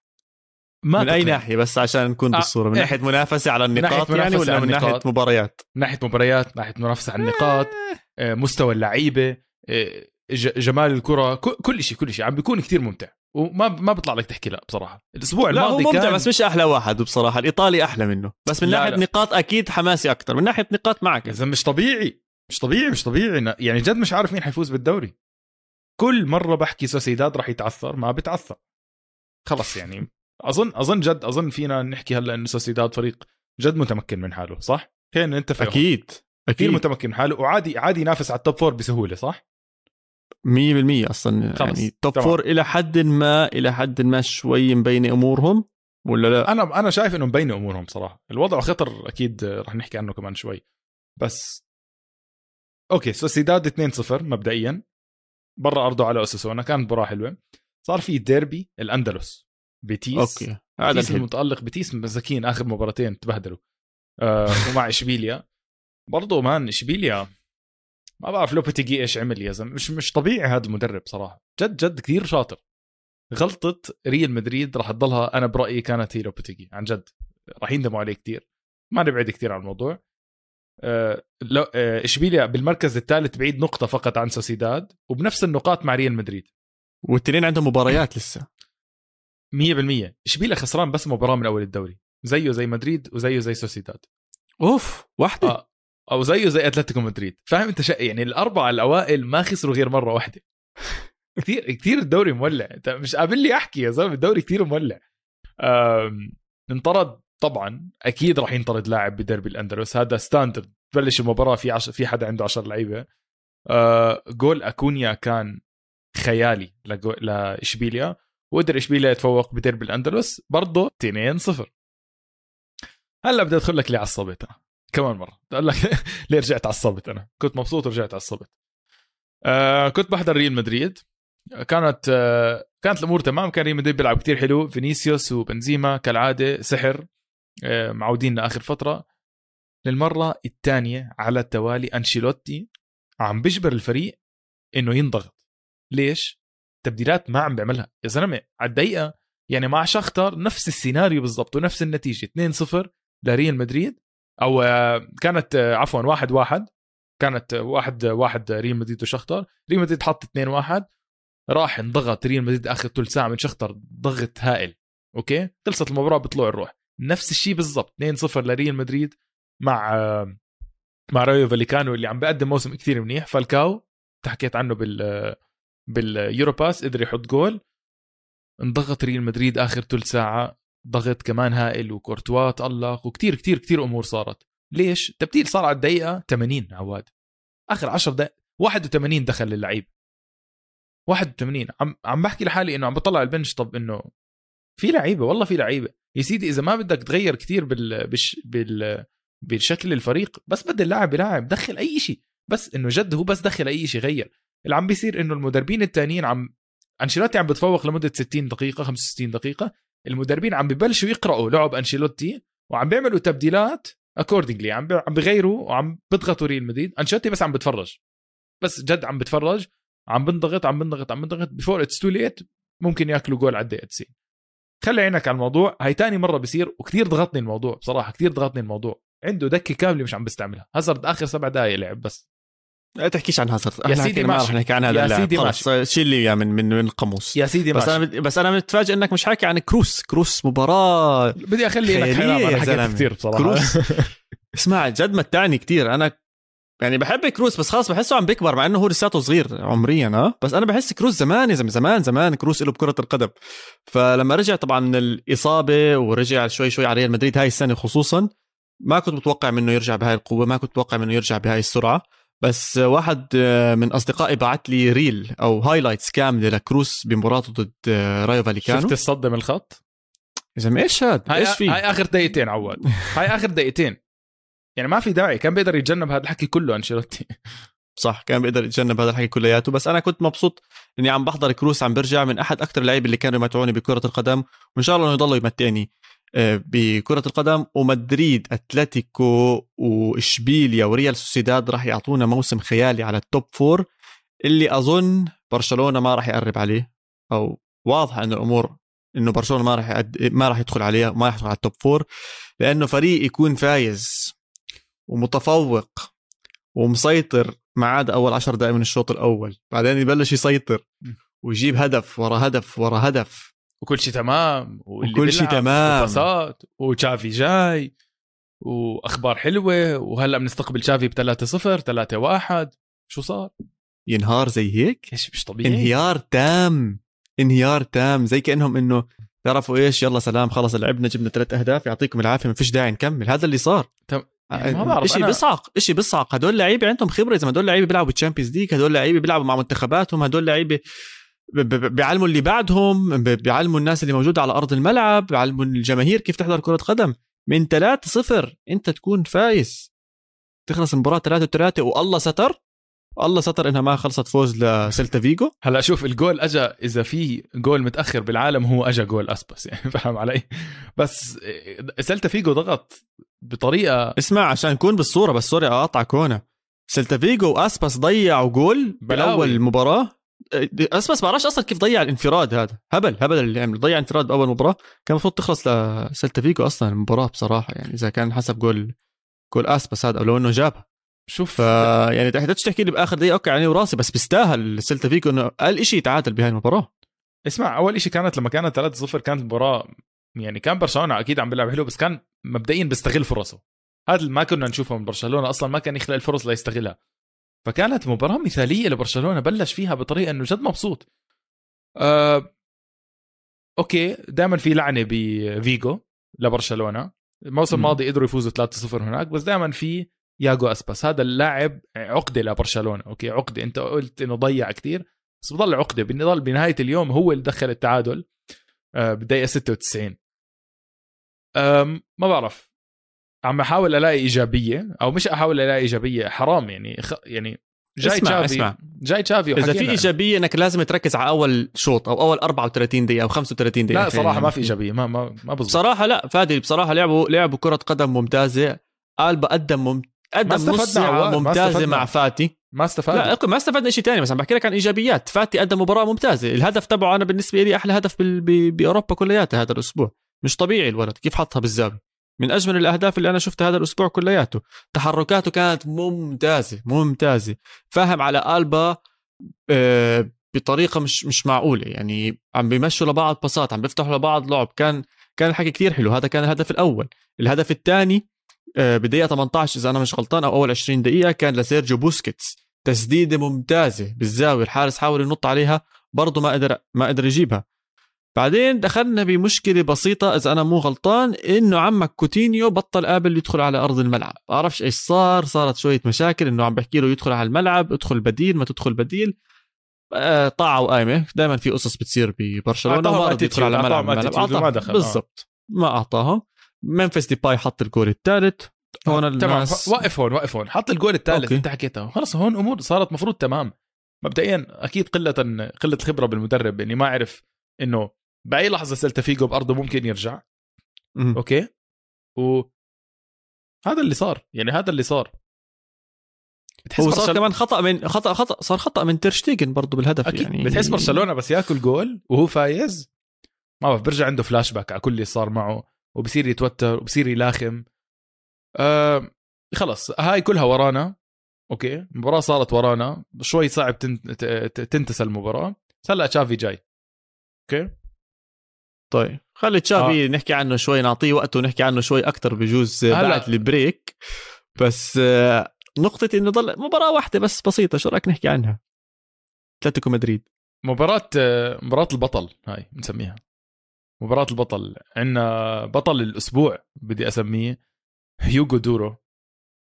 ما من أي. ناحية؟ بس عشان نكون آه، بالصورة من. ناحية منافسة على النقاط يعني ولا من ناحية. مباريات؟ من ناحية مباريات ناحية منافسة على النقاط آه، مستوى اللعيبة آه، جمال الكرة كل شيء كل شيء. عم بيكون كتير ممتع. وما ما بيطلع لك تحكي لا بصراحة. الأسبوع لا هو الماضي ممتع كان بس مش أحلى واحد بصراحة. الإيطالي أحلى منه. بس من لا، ناحية لا. نقاط أكيد حماسي أكثر من ناحية نقاط معك. زلمه مش طبيعي. مش طبيعي مش طبيعي. يعني جد مش عارف مين حيفوز بالدوري. كل مرة بحكي سوسيداد راح يتعثر ما بتعثر. خلص يعني. اظن أظن جد أظن فينا نحكي هلا إنه سوسيداد فريق جد متمكن من حاله صح؟ خلينا نتفق. أكيد. كثير أكيد متمكن من حاله وعادي عادي ينافس على ال top four بسهولة صح؟ 100% أصلا. خلص، يعني top. four إلى حد ما إلى حد ما شوي مبينة أمورهم ولا لا؟ أنا أنا شايف إنه مبينة أمورهم صراحة. الوضع خطر أكيد رح نحكي عنه كمان شوي. بس أوكي سوسيداد 2-0 مبدئيا. برا أرضه على اساسونا كانت مباراه حلوة. صار في ديربي الأندلس. بيتيس. أوكي. هذا المتألق. بيتيس مساكين آخر مباراتين. تبهدلوا. آه ومع إشبيليا. برضه كان إشبيليا. ما بعرف لوبيتيجي إيش عمل يا زلمة. مش مش طبيعي هذا المدرب صراحة. جد جد كثير شاطر. غلطة ريال مدريد راح تضلها. أنا برأيي كانت هي لوبيتيجي عن جد. راح يندموا عليه كثير. ما نبعد كثير عن الموضوع. لو آه إشبيليا بالمركز الثالث بعيد نقطة فقط عن سوسيداد وبنفس النقاط مع ريال مدريد. والتنين عندهم مباريات لسه. 100% إشبيليا خسران بس مباراة من أول الدوري. زيه زي مدريد وزيه زي سوسيداد. أوف واحدة؟ آه. أو زيه زي أتلتيكو مدريد. فاهم أنت شا... يعني الأربعة الأوائل ما خسروا غير مرة واحدة. كثير كثير الدوري مولع. أنت مش قابل لي أحكي يا زلمة. الدوري كثير مولع. انطرد طبعا أكيد راح ينطرد لاعب بدربي الأندلس. هذا standard بلش المباراة في عش... في حدا عنده 10 لعيبة. آه جول أكونيا كان خيالي لجو... لإشبيليا. وقدر إشبيليا يتفوق بدربي الأندلس برضه 2-0 هلا بدي أدخل لك ليه عصبت أنا كمان مرة. بدي أقول لك ليه رجعت عصبت أنا؟ كنت مبسوط ورجعت عصبت آه كنت بحضر ريال مدريد. كانت آه كانت الأمور تمام. كان ريال مدريد بيلعب كتير حلو. فينيسيوس وبنزيما كالعادة سحر. معودين لآخر فترة. للمرة الثانية على التوالي أنشيلوتي عم بيجبر الفريق إنه ينضغط. ليش؟ تبديلات ما عم بيعملها. يا زلمة على الدقيقة يعني مع شختر نفس السيناريو بالضبط ونفس النتيجة 2-0 لريال مدريد أو آه، كانت آه، عفوا واحد واحد. كانت آه، واحد واحد ريال مدريد وشختر ريال مدريد حط 2 1 راح انضغط ريال مدريد آخر ثلث ساعة من شختر ضغط هائل. أوكي؟ خلصت المباراة بطلوع الروح. نفس الشيء بالضبط. 2-0 لريال مدريد مع مع رايو فاليكانو اللي عم بيقدم موسم كثير منيح. فالكاو حكيت عنه بال باليوروباس قدر يحط جول. انضغط ريال مدريد آخر ثلث ساعة. ضغط كمان هائل وكورتوا تألق وكتير كتير كتير أمور صارت. ليش؟ تبديل صار على الدقيقة 80 عواد. آخر 10 دقائق 81 دخل اللعيب 81 عم عم بحكي لحالي إنه عم بطلع ال bench. طب إنه في لعيبة؟ والله في لعيبة. يا سيدي إذا ما بدك تغير كتير بال بش بال بالشكل الفريق بس بدل لاعب بلاعب دخل أي شيء بس إنه جد هو بس دخل أي شيء غير. اللي عم بيصير إنه المدربين التانيين عم أنشيلوتي عم بتفوق لمدة 60 دقيقة 65 دقيقة. المدربين عم ببلشوا يقرأوا لعب أنشيلوتي وعم بيعملوا تبديلات accordingly عم عم بغيروا وعم بيضغطوا ريال مدريد. أنشيلوتي بس عم بتفرج. بس جد عم بتفرج. عم بنضغط عم بنضغط عم بنضغط. before it's too late ممكن ياكلوا جول على الدقيقة 90 خلي عينك على الموضوع. هاي تاني مرة بصير وكثير ضغطني الموضوع بصراحة كثير ضغطني الموضوع. عنده دكة كاملة مش عم بستعملها. هازارد آخر سبع دقائق لعب بس. لا تحكيش عن هازارد. يا سيدي ما. رح نحكي عن هذا يا سيدي خلص شيل لي إياه من من من القاموس يا سيدي بس ماشي. أنا بس أنا متفاجئ إنك مش حاكي عن كروس. كروس مباراة بدي أخلي لك حرام أنا حكيت. كثير بصراحة. كروس. اسمع جد متعني كتير. أنا يعني بحب كروز بس خلاص بحسه عم بيكبر مع إنه هو لساته صغير عمريا آه بس أنا بحس كروز زمان يا زلمة زمان زمان كروز له بكرة القدم. فلما رجع طبعا من الإصابة ورجع شوي شوي على ريال مدريد هاي السنة خصوصا ما كنت متوقع منه يرجع بهاي القوة ما كنت متوقع منه يرجع بهاي السرعة. بس واحد من أصدقائي بعت لي reel أو highlights كاملة لكروس بمباراته ضد رايو فاليكانو. شفت الصدم الخط؟ يا زلمة إيش هاد؟ إيش في؟ هاي آخر دقيقتين عواد. هاي آخر دقيقتين. يعني ما في داعي كان بيقدر يتجنب هذا الحكي كله أنشيلوتي. صح كان بيقدر يتجنب هذا الحكي كلياته. بس أنا كنت مبسوط إني عم بحضر كروس عم برجع من أحد أكثر اللعيبة اللي كانوا يمتعوني بكرة القدم. وإن شاء الله إنه يضلوا يمتعني آه، بكرة القدم. ومدريد أتلتيكو وإشبيليا وريال سوسيداد راح يعطونا موسم خيالي على ال top four اللي أظن برشلونة ما راح يقرب عليه أو واضح انه الأمور إنه برشلونة ما راح. ما راح يدخل عليها ما راح يدخل على ال top four لأنه فريق يكون فايز ومتفوق ومسيطر ما عدا أول عشر دقائق من الشوط الأول. بعدين يبلش يسيطر ويجيب هدف ورا هدف ورا هدف. وكل شيء تمام وكل شيء تمام. وفاسات وتشافي جاي وأخبار حلوة وهلأ بنستقبل تشافي ب 3 0 3 1 شو صار؟ ينهار زي هيك؟ إيش مش طبيعي. انهيار تام. انهيار تام. زي كأنهم إنه تعرفوا إيش يلا سلام خلص لعبنا جبنا ثلاث أهداف يعطيكم العافية ما فيش داعي نكمل. هذا اللي صار. تم... يعني ما بعرف شيء. بيصعق شيء بيصعق هدول لعيبة عندهم خبرة. إذا هدول لعيبة بيلعبوا بال Champions League هدول لعيبة بيلعبوا مع منتخباتهم هدول لعيبة بيعلموا اللي بعدهم بيعلموا الناس اللي موجودة على أرض الملعب بيعلموا الجماهير كيف تحضر كرة قدم. من 3 0 أنت تكون فايز. تخلص المباراة 3 3 والله ستر. الله ستر إنها ما خلصت فوز لسيلتا فيجو. هلا شوف الجول اجى إذا في جول متأخر بالعالم هو اجى جول أسباس يعني فاهم علي؟ بس سيلتا فيجو ضغط بطريقة اسمع عشان نكون بالصورة بس sorry اقاطعك هنا سيلتا فيجو وأسباس ضيعوا جول بأول المباراه أسباس بعرفش أصلا كيف ضيع الانفراد هذا. هبل هبل اللي عمل ضيع انفراد بأول مباراة. كان المفروض تخلص لسيلتا فيجو أصلا المباراة بصراحة يعني إذا كان حسب جول جول أسباس هذا أو لو إنه جابها. شوف. ف يعني تحتاج تحكي لي بآخر دقيقة. أوكي عيني وراسي بس بيستاهل سيلتا فيجو إنه أقل شيء يتعادل بهاي المباراة. اسمع أول شيء كانت لما كانت 3-0 كانت المباراه يعني كان برشلونة أكيد عم بيلعب حلو بس كان مبدئيا بيستغل فرصه. هذا ما كنا نشوفه من برشلونة أصلا ما كان يخلق الفرص ليستغلها. فكانت مباراة مثالية لبرشلونة بلش فيها بطريقة إنه جد مبسوط. أه... أوكي دائما في لعنة بفيجو لبرشلونة. الموسم الماضي قدروا يفوزوا 3-0 هناك بس دائما في ياجو أسباس. هذا اللاعب عقدة لبرشلونة أوكي؟ عقدة. أنت قلت إنه ضيع كثير بس بضل عقدة. بضل بنهاية اليوم هو اللي دخل التعادل أه بالدقيقه 96 ما بعرف. عم أحاول ألاقي إيجابية أو مش أحاول ألاقي إيجابية حرام يعني. خ... يعني جاي اسمع تشافي اسمع. جاي تشافي إذا في إيجابية إنك لازم تركز على أول شوط أو أول 34 دقيقة أو 35 دقيقة لا صراحة ما في إيجابية. ما ما ما بزبط بصراحه لا فادي بصراحة لعبوا لعبوا كرة قدم ممتازة. ألبا قدم. قدم نص ساعه ممتازه مع فاتي. ما استفاد لا ما استفدنا شيء ثاني بس عم بحكي لك عن إيجابيات. فاتي قدم مباراة ممتازة. الهدف تبعه أنا بالنسبة لي أحلى هدف. بأوروبا كلياتها هذا الأسبوع. مش طبيعي الولد كيف حطها بالزاوية. من أجمل الأهداف اللي أنا شفتها هذا الأسبوع كلياته. تحركاته كانت ممتازة ممتازة. فاهم على ألبا آه، بطريقة مش مش معقولة. يعني عم بيمشوا لبعض باصات عم بيفتحوا لبعض لعب. كان كان الحكي كتير حلو. هذا كان الهدف الأول. الهدف الثاني بدقيقة 18 إذا أنا مش غلطان أو أول 20 دقيقة كان لسيرجيو بوسكيتس تسديدة ممتازة بالزاوية الحارس حاول ينط عليها برضه ما قدر ما قدر يجيبها. بعدين دخلنا بمشكلة بسيطة إذا أنا مو غلطان إنه عمك كوتينيو بطل قابل يدخل على أرض الملعب. بعرفش إيش صار صارت شوية مشاكل إنه عم بحكي له يدخل على الملعب ادخل بديل ما تدخل بديل. آه، طاعه وقايمة دائما في قصص بتصير ببرشلونة ما يدخل على الملعب, ما دخل بالضبط ما أعطاهم. ممفيس ديباي حط الجول الثالث. هون الناس تمام وقف هون وقف هون. حط الجول الثالث انت حكيتها خلص هون أمور صارت مفروض تمام. مبدئيا أكيد قلة قلة الخبره بالمدرب إني ما أعرف إنه بأي لحظة سيلتا فيجو بأرضه ممكن يرجع. م- أوكي؟ و هذا اللي صار. يعني هذا اللي صار. بتحس هو صار كمان خطأ من خطا خطا صار خطأ من تيرشتيجن برضه بالهدف أكيد. يعني. بتحس برشلونة بس ياكل جول وهو فايز. ما بعرف بيرجع عنده فلاش باك على كل اللي صار معه. وبصير يتوتر وبصير يلاخم. آه خلص هاي كلها ورانا. أوكي المباراه صارت ورانا. شوي صعب تنتسى المباراة. هلا تشافي جاي. أوكي؟ طيب خلي تشافي آه. نحكي عنه شوي نعطيه وقته ونحكي عنه شوي أكثر بجوز بعد ال break. بس آه نقطة إنه ضل مباراة واحدة بس بسيطة شو رأيك نحكي عنها؟ أتلتيكو مدريد. مباراة مباراة البطل هاي بنسميها. مباراة البطل. عندنا بطل الأسبوع بدي أسميه هيوغو دورو.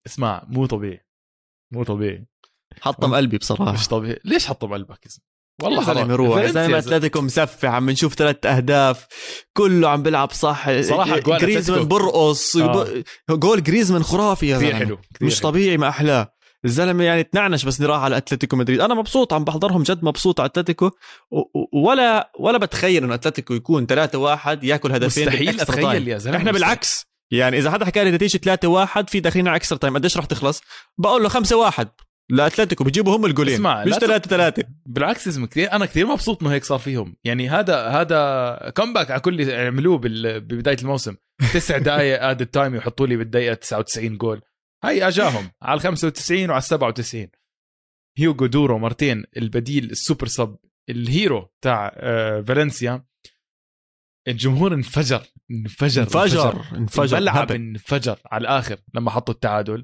اسمع مو طبيعي. مو طبيعي. حطم قلبي بصراحة. مش طبيعي. ليش حطم قلبك اسم والله حرام. روح. زي أتلتيكو مسفح عم نشوف ثلاث أهداف. كله عم بيلعب صح. صراحة جريزمان برقص. آه. جول جريزمان خرافي يا حلو. كثير مش طبيعي ما أحلاه. الزلمة يعني تنعنش بس راح على أتلتيكو مدريد. أنا مبسوط عم بحضرهم جد مبسوط على أتلتيكو. ولا ولا بتخيل إنه أتلتيكو يكون 3 1 ياكل هدفين مستحيل أتخيل يا زلمة إحنا بالعكس. يعني إذا حدا حكى لي نتيجة 3 1 في داخلين على extra time. قديش رح تخلص؟ بقول له 5 1 لأتلتيكو. بيجيبوا هم الجولين. اسمع مش 3 3 بالعكس اسم كثير أنا كثير مبسوط إنه هيك صار فيهم. يعني هذا هذا comeback على كل عملوه ببداية الموسم. تسع دقائق added time يحطوا لي بالدقيقة 99 جول. هاي أجاهم. على ال 95 وعلى ال 97 هيوغو دورو مرتين البديل ال super sub ال hero تاع آه، فالنسيا. الجمهور انفجر انفجر انفجر انفجر. الملعب انفجر على الآخر لما حطوا التعادل.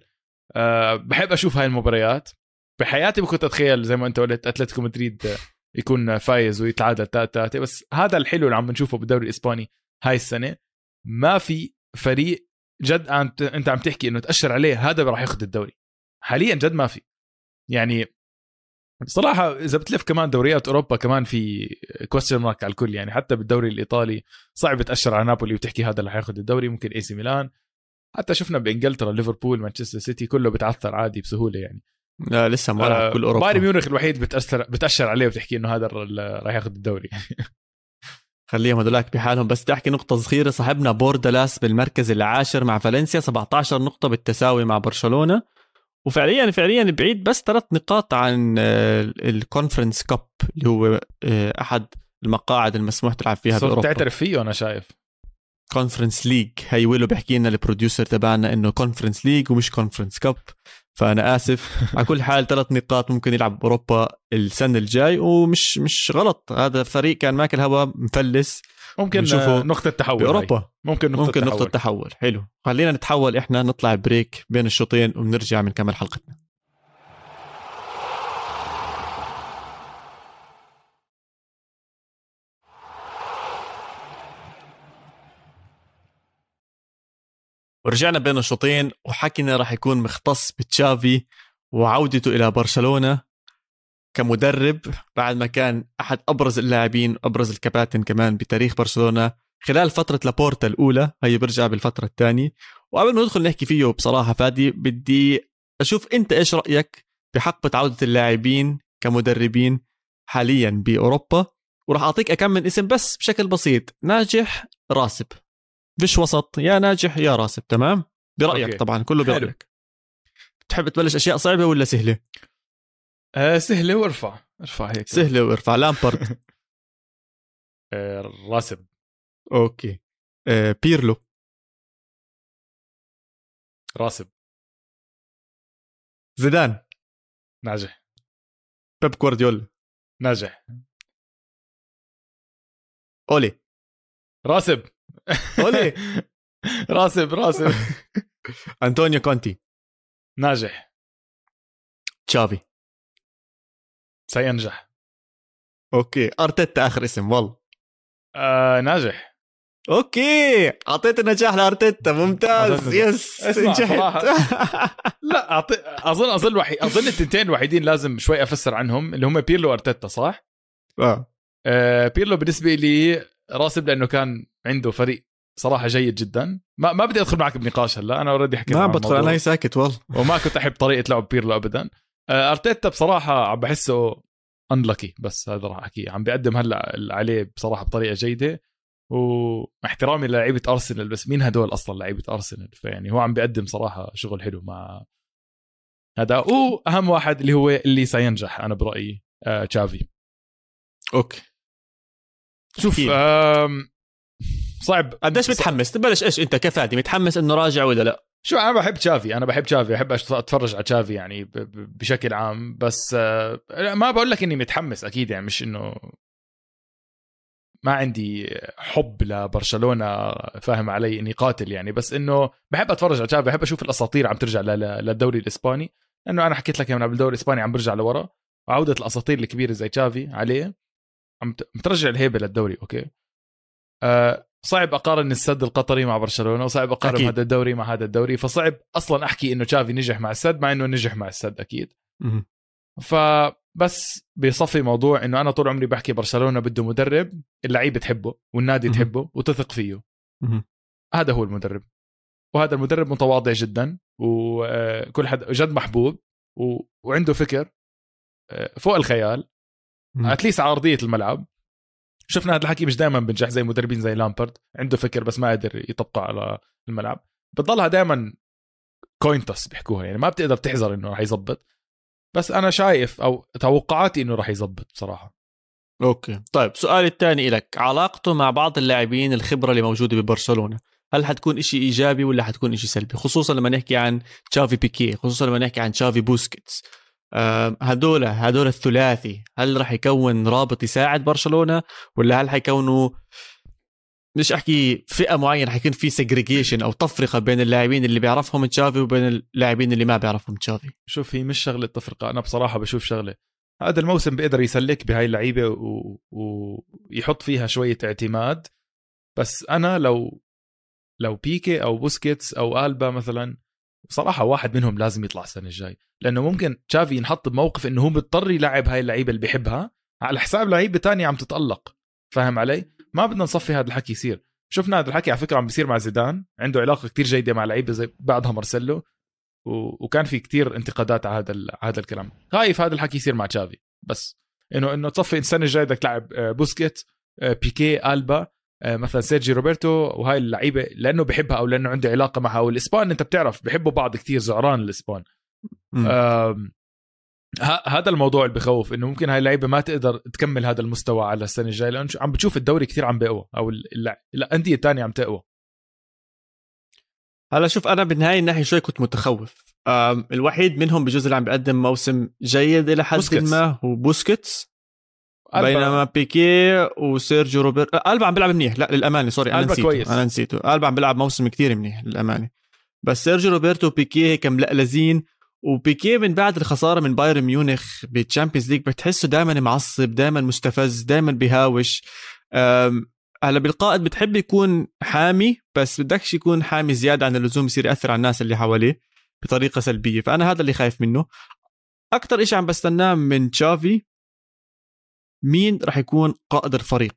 أه بحب أشوف هاي المباريات. بحياتي ما كنت أتخيل زي ما أنت قلت أتلتيكو مدريد يكون فايز ويتعادل 3 3 بس هذا الحلو اللي عم نشوفه بالدوري الإسباني هاي السنة. ما في فريق جد انت انت عم تحكي انه تأشر عليه هذا راح ياخذ الدوري. حاليا جد ما في. يعني صراحة إذا بتلف كمان دوريات أوروبا كمان في question mark على الكل يعني حتى بالدوري الإيطالي صعب تأشر على نابولي وتحكي هذا اللي حياخذ الدوري ممكن إي سي ميلان. حتى شفنا بإنجلترا ليفربول مانشستر سيتي كله بتعثر عادي بسهولة يعني. لا لسه ما آه كل أوروبا. بايرن ميونخ الوحيد بتاثر بتأشر عليه وتحكي إنه هذا راح ياخذ الدوري. خليهم هذولاك بحالهم. بس تحكي نقطة صغيرة. صاحبنا بوردلاس بالمركز العاشر مع فالنسيا 17 نقطة بالتساوي مع برشلونة. وفعليا فعليا بعيد بس ثلاث نقاط عن آه، ال Conference Cup اللي هو آه، أحد المقاعد المسموح تلعب فيها بأوروبا. تعترف فيه أنا شايف. Conference League هي ويلو بيحكي لنا ال producer تبعنا إنه Conference League ومش Conference Cup فأنا آسف. على كل حال ثلاث نقاط ممكن يلعب باوروبا السنة الجاي ومش مش غلط. هذا فريق كان ماكل هوا مفلس. ممكن نقطة تحول بأوروبا. هاي. ممكن نقطة ممكن تحول. نقطة تحول. حلو. خلينا نتحول إحنا نطلع بريك بين الشوطين وبنرجع بنكمل حلقتنا. ورجعنا بين الشوطين وحكينا راح يكون مختص بتشافي وعودته إلى برشلونة كمدرب بعد ما كان أحد أبرز اللاعبين أبرز الكباتن كمان بتاريخ برشلونة خلال فترة لابورتا الأولى هي برجع بالفترة الثانية. وقبل ما ندخل نحكي فيه بصراحة فادي بدي أشوف أنت إيش رأيك بحقبة عودة اللاعبين كمدربين حاليا بأوروبا؟ وراح أعطيك أكم من اسم بس بشكل بسيط ناجح راسب. فيش وسط يا ناجح يا راسب تمام؟ برأيك أوكي. طبعا كله برأيك. تحب تبلش أشياء صعبة ولا سهلة؟ آه سهلة وارفع. ارفع هيك. سهلة وارفع. لامبرد. آه راسب. أوكي. آه بيرلو. راسب. زيدان. ناجح. بيب جوارديولا. ناجح. أولي. راسب. اولي راسب راسب. أنطونيو كونتي. ناجح. تشافي. سينجح. أوكي. أرتيتا آخر اسم والله. آه ناجح. أوكي. أعطيت النجاح لأرتيتا. ممتاز. yes نجحت لا أعطي... أظن أظن وحي... أظن التنتين الوحيدين لازم شوي أفسر عنهم اللي هم بيرلو وأرتيتا صح؟ آه, آه بيرلو بالنسبة لي راسب لأنه كان عنده فريق صراحة جيد جدا. ما ما بدي أدخل معك بنقاش هلا أنا already حكيت ما بدخل أنا ساكت والله. وما كنت أحب طريقة لعب بيرلو ابدا. آه، أرتيتا بصراحة عم بحسه unlucky بس هذا راح أحكيه. عم بيقدم هلأ عليه بصراحة بطريقة جيدة. واحترامي للعيبة أرسنال بس مين هدول أصلا لعيبة أرسنال؟ فيعني هو عم بيقدم صراحة شغل حلو مع هذا. وأهم واحد اللي هو اللي سينجح أنا برأيي آه تشافي. أوكي. شوف صعب. قديش متحمس؟ تبلش إيش أنت كفادي متحمس إنه راجع ولا لا؟ شو أنا بحب تشافي أنا بحب تشافي بحب أتفرج على تشافي يعني بشكل عام بس آه، ما بقول لك إني متحمس أكيد يعني مش إنه ما عندي حب لبرشلونة فاهم علي؟ إني قاتل يعني بس إنه بحب أتفرج على تشافي بحب أشوف الأساطير عم ترجع للدوري الإسباني لأنه أنا حكيت لك من قبل الدوري الإسباني عم برجع لورا وعودة الأساطير الكبيرة زي تشافي عليه. عم ترجع الهيبة للدوري أوكي؟ أه صعب أقارن السد القطري مع برشلونة وصعب أقارن أكيد. هذا الدوري مع هذا الدوري فصعب أصلا أحكي إنه تشافي نجح مع السد مع إنه نجح مع السد أكيد. فبس بصفي موضوع إنه أنا طول عمري بحكي برشلونة بده مدرب اللعيبه تحبه والنادي تحبه وتثق فيه. هذا هو المدرب. وهذا المدرب متواضع جدا وكل حد جد محبوب و... وعنده فكر آه، فوق الخيال. at least على ارضيه الملعب. شفنا هذا الحكي مش دائما بنجح زي مدربين زي لامبرد. عنده فكر بس ما قدر يطبقه على الملعب. بتضلها دائما كوينتس بيحكوها. يعني ما بتقدر تحذر إنه راح يزبط. بس أنا شايف أو توقعاتي إنه راح يزبط بصراحة. أوكي. طيب سؤالي الثاني لك علاقته مع بعض اللاعبين الخبرة اللي موجودة ببرشلونة هل حتكون إشي إيجابي ولا حتكون إشي سلبي؟ خصوصا لما نحكي عن تشافي بيكي خصوصا لما نحكي عن تشافي بوسكيتس. هدول هدول الثلاثي هل راح يكون رابط يساعد برشلونة؟ ولا هل حيكونوا مش أحكي فئة معينة حيكون في segregation أو تفرقة بين اللاعبين اللي بيعرفهم تشافي وبين اللاعبين اللي ما بيعرفهم تشافي؟ شوف هي مش شغلة تفرقة. أنا بصراحة بشوف شغلة. هذا الموسم بيقدر يسلك بهاي اللعيبة و... ويحط فيها شوية اعتماد. بس أنا لو لو بيكي أو بوسكيتس أو ألبا مثلا بصراحة واحد منهم لازم يطلع السنة الجاي لأنه ممكن تشافي ينحط بموقف إنه هو مضطر يلعب هاي اللعيبة اللي بيحبها على حساب لعيبة تانية عم تتألق فاهم علي؟ ما بدنا نصفي هذا الحكي يصير. شفنا هذا الحكي على فكرة عم بيصير مع زيدان عنده علاقة كتير جيدة مع لعيبة زي بعدها مارسيلو و... وكان في كتير انتقادات على هذا ال... هذا الكلام. خايف هذا الحكي يصير مع تشافي بس انه إنه تصفي السنة الجاية بدك تلعب آه، بوسكيت آه، بيكي ألبا مثلا سيرجي روبرتو وهاي اللعيبة لأنه بحبها أو لأنه عنده علاقة معها. والإسبان أنت بتعرف بحبوا بعض كتير زعران الإسبان. هذا الموضوع اللي بخوف إنه ممكن هاي اللعيبة ما تقدر تكمل هذا المستوى على السنة الجاية. لأنه عم بتشوف الدوري كثير عم بيقوى أو الأندية الثانية عم تقوى. هلا شوف أنا بالنهاية الناحية شوي كنت متخوف. الوحيد منهم بجوز اللي عم بيقدم موسم جيد إلى حد. ما هو بوسكيتس. بينما بيكي وسيرجيو روبرت ألبا عم بيلعب منيح. لا للامانه sorry أنا نسيته. كويس. أنا نسيته. ألبا عم بيلعب موسم كثير منيح للامانه بس سيرجيو روبرتو وبيكي هيك ملقلزين وبيكي من بعد الخسارة من بايرن ميونخ بال Champions League بتحسه دائما معصب دائما مستفز دائما بهاوش هلأ بالقائد بتحب يكون حامي بس بدكش يكون حامي زيادة عن اللزوم يصير يأثر على الناس اللي حواليه بطريقة سلبية. فأنا هذا اللي خايف منه. أكثر شيء عم بستناه من تشافي مين راح يكون قائد الفريق؟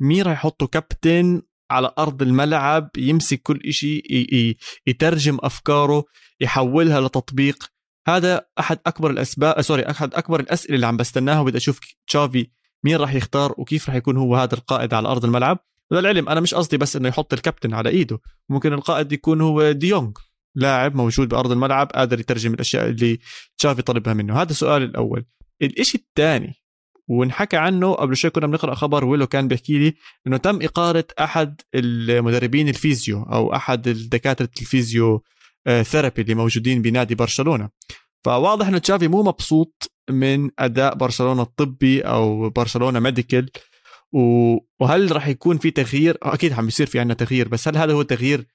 مين راح يحطه كابتن على أرض الملعب يمسك كل شيء يترجم أفكاره يحولها لتطبيق؟ هذا أحد أكبر الأسباب سوري أحد أكبر الأسئلة اللي عم بستناها وبدي أشوف تشافي مين راح يختار وكيف راح يكون هو هذا القائد على أرض الملعب. للعلم أنا مش قصدي بس إنه يحط الكابتن على إيده ممكن القائد يكون هو ديونغ لاعب موجود بأرض الملعب قادر يترجم الأشياء اللي تشافي طلبها منه. هذا السؤال الأول. الشيء الثاني ونحكى عنه قبل شوي كنا بنقرأ خبر ويلو كان بيحكي لي إنه تم إقالة أحد المدربين ال physio أو أحد الدكاترة ال physiotherapy اللي موجودين بنادي برشلونة. فواضح إنه تشافي مو مبسوط من أداء برشلونة الطبي أو برشلونة medical. وهل راح يكون في تغيير؟ أكيد عم بيصير في عندنا تغيير بس هل هذا هو تغيير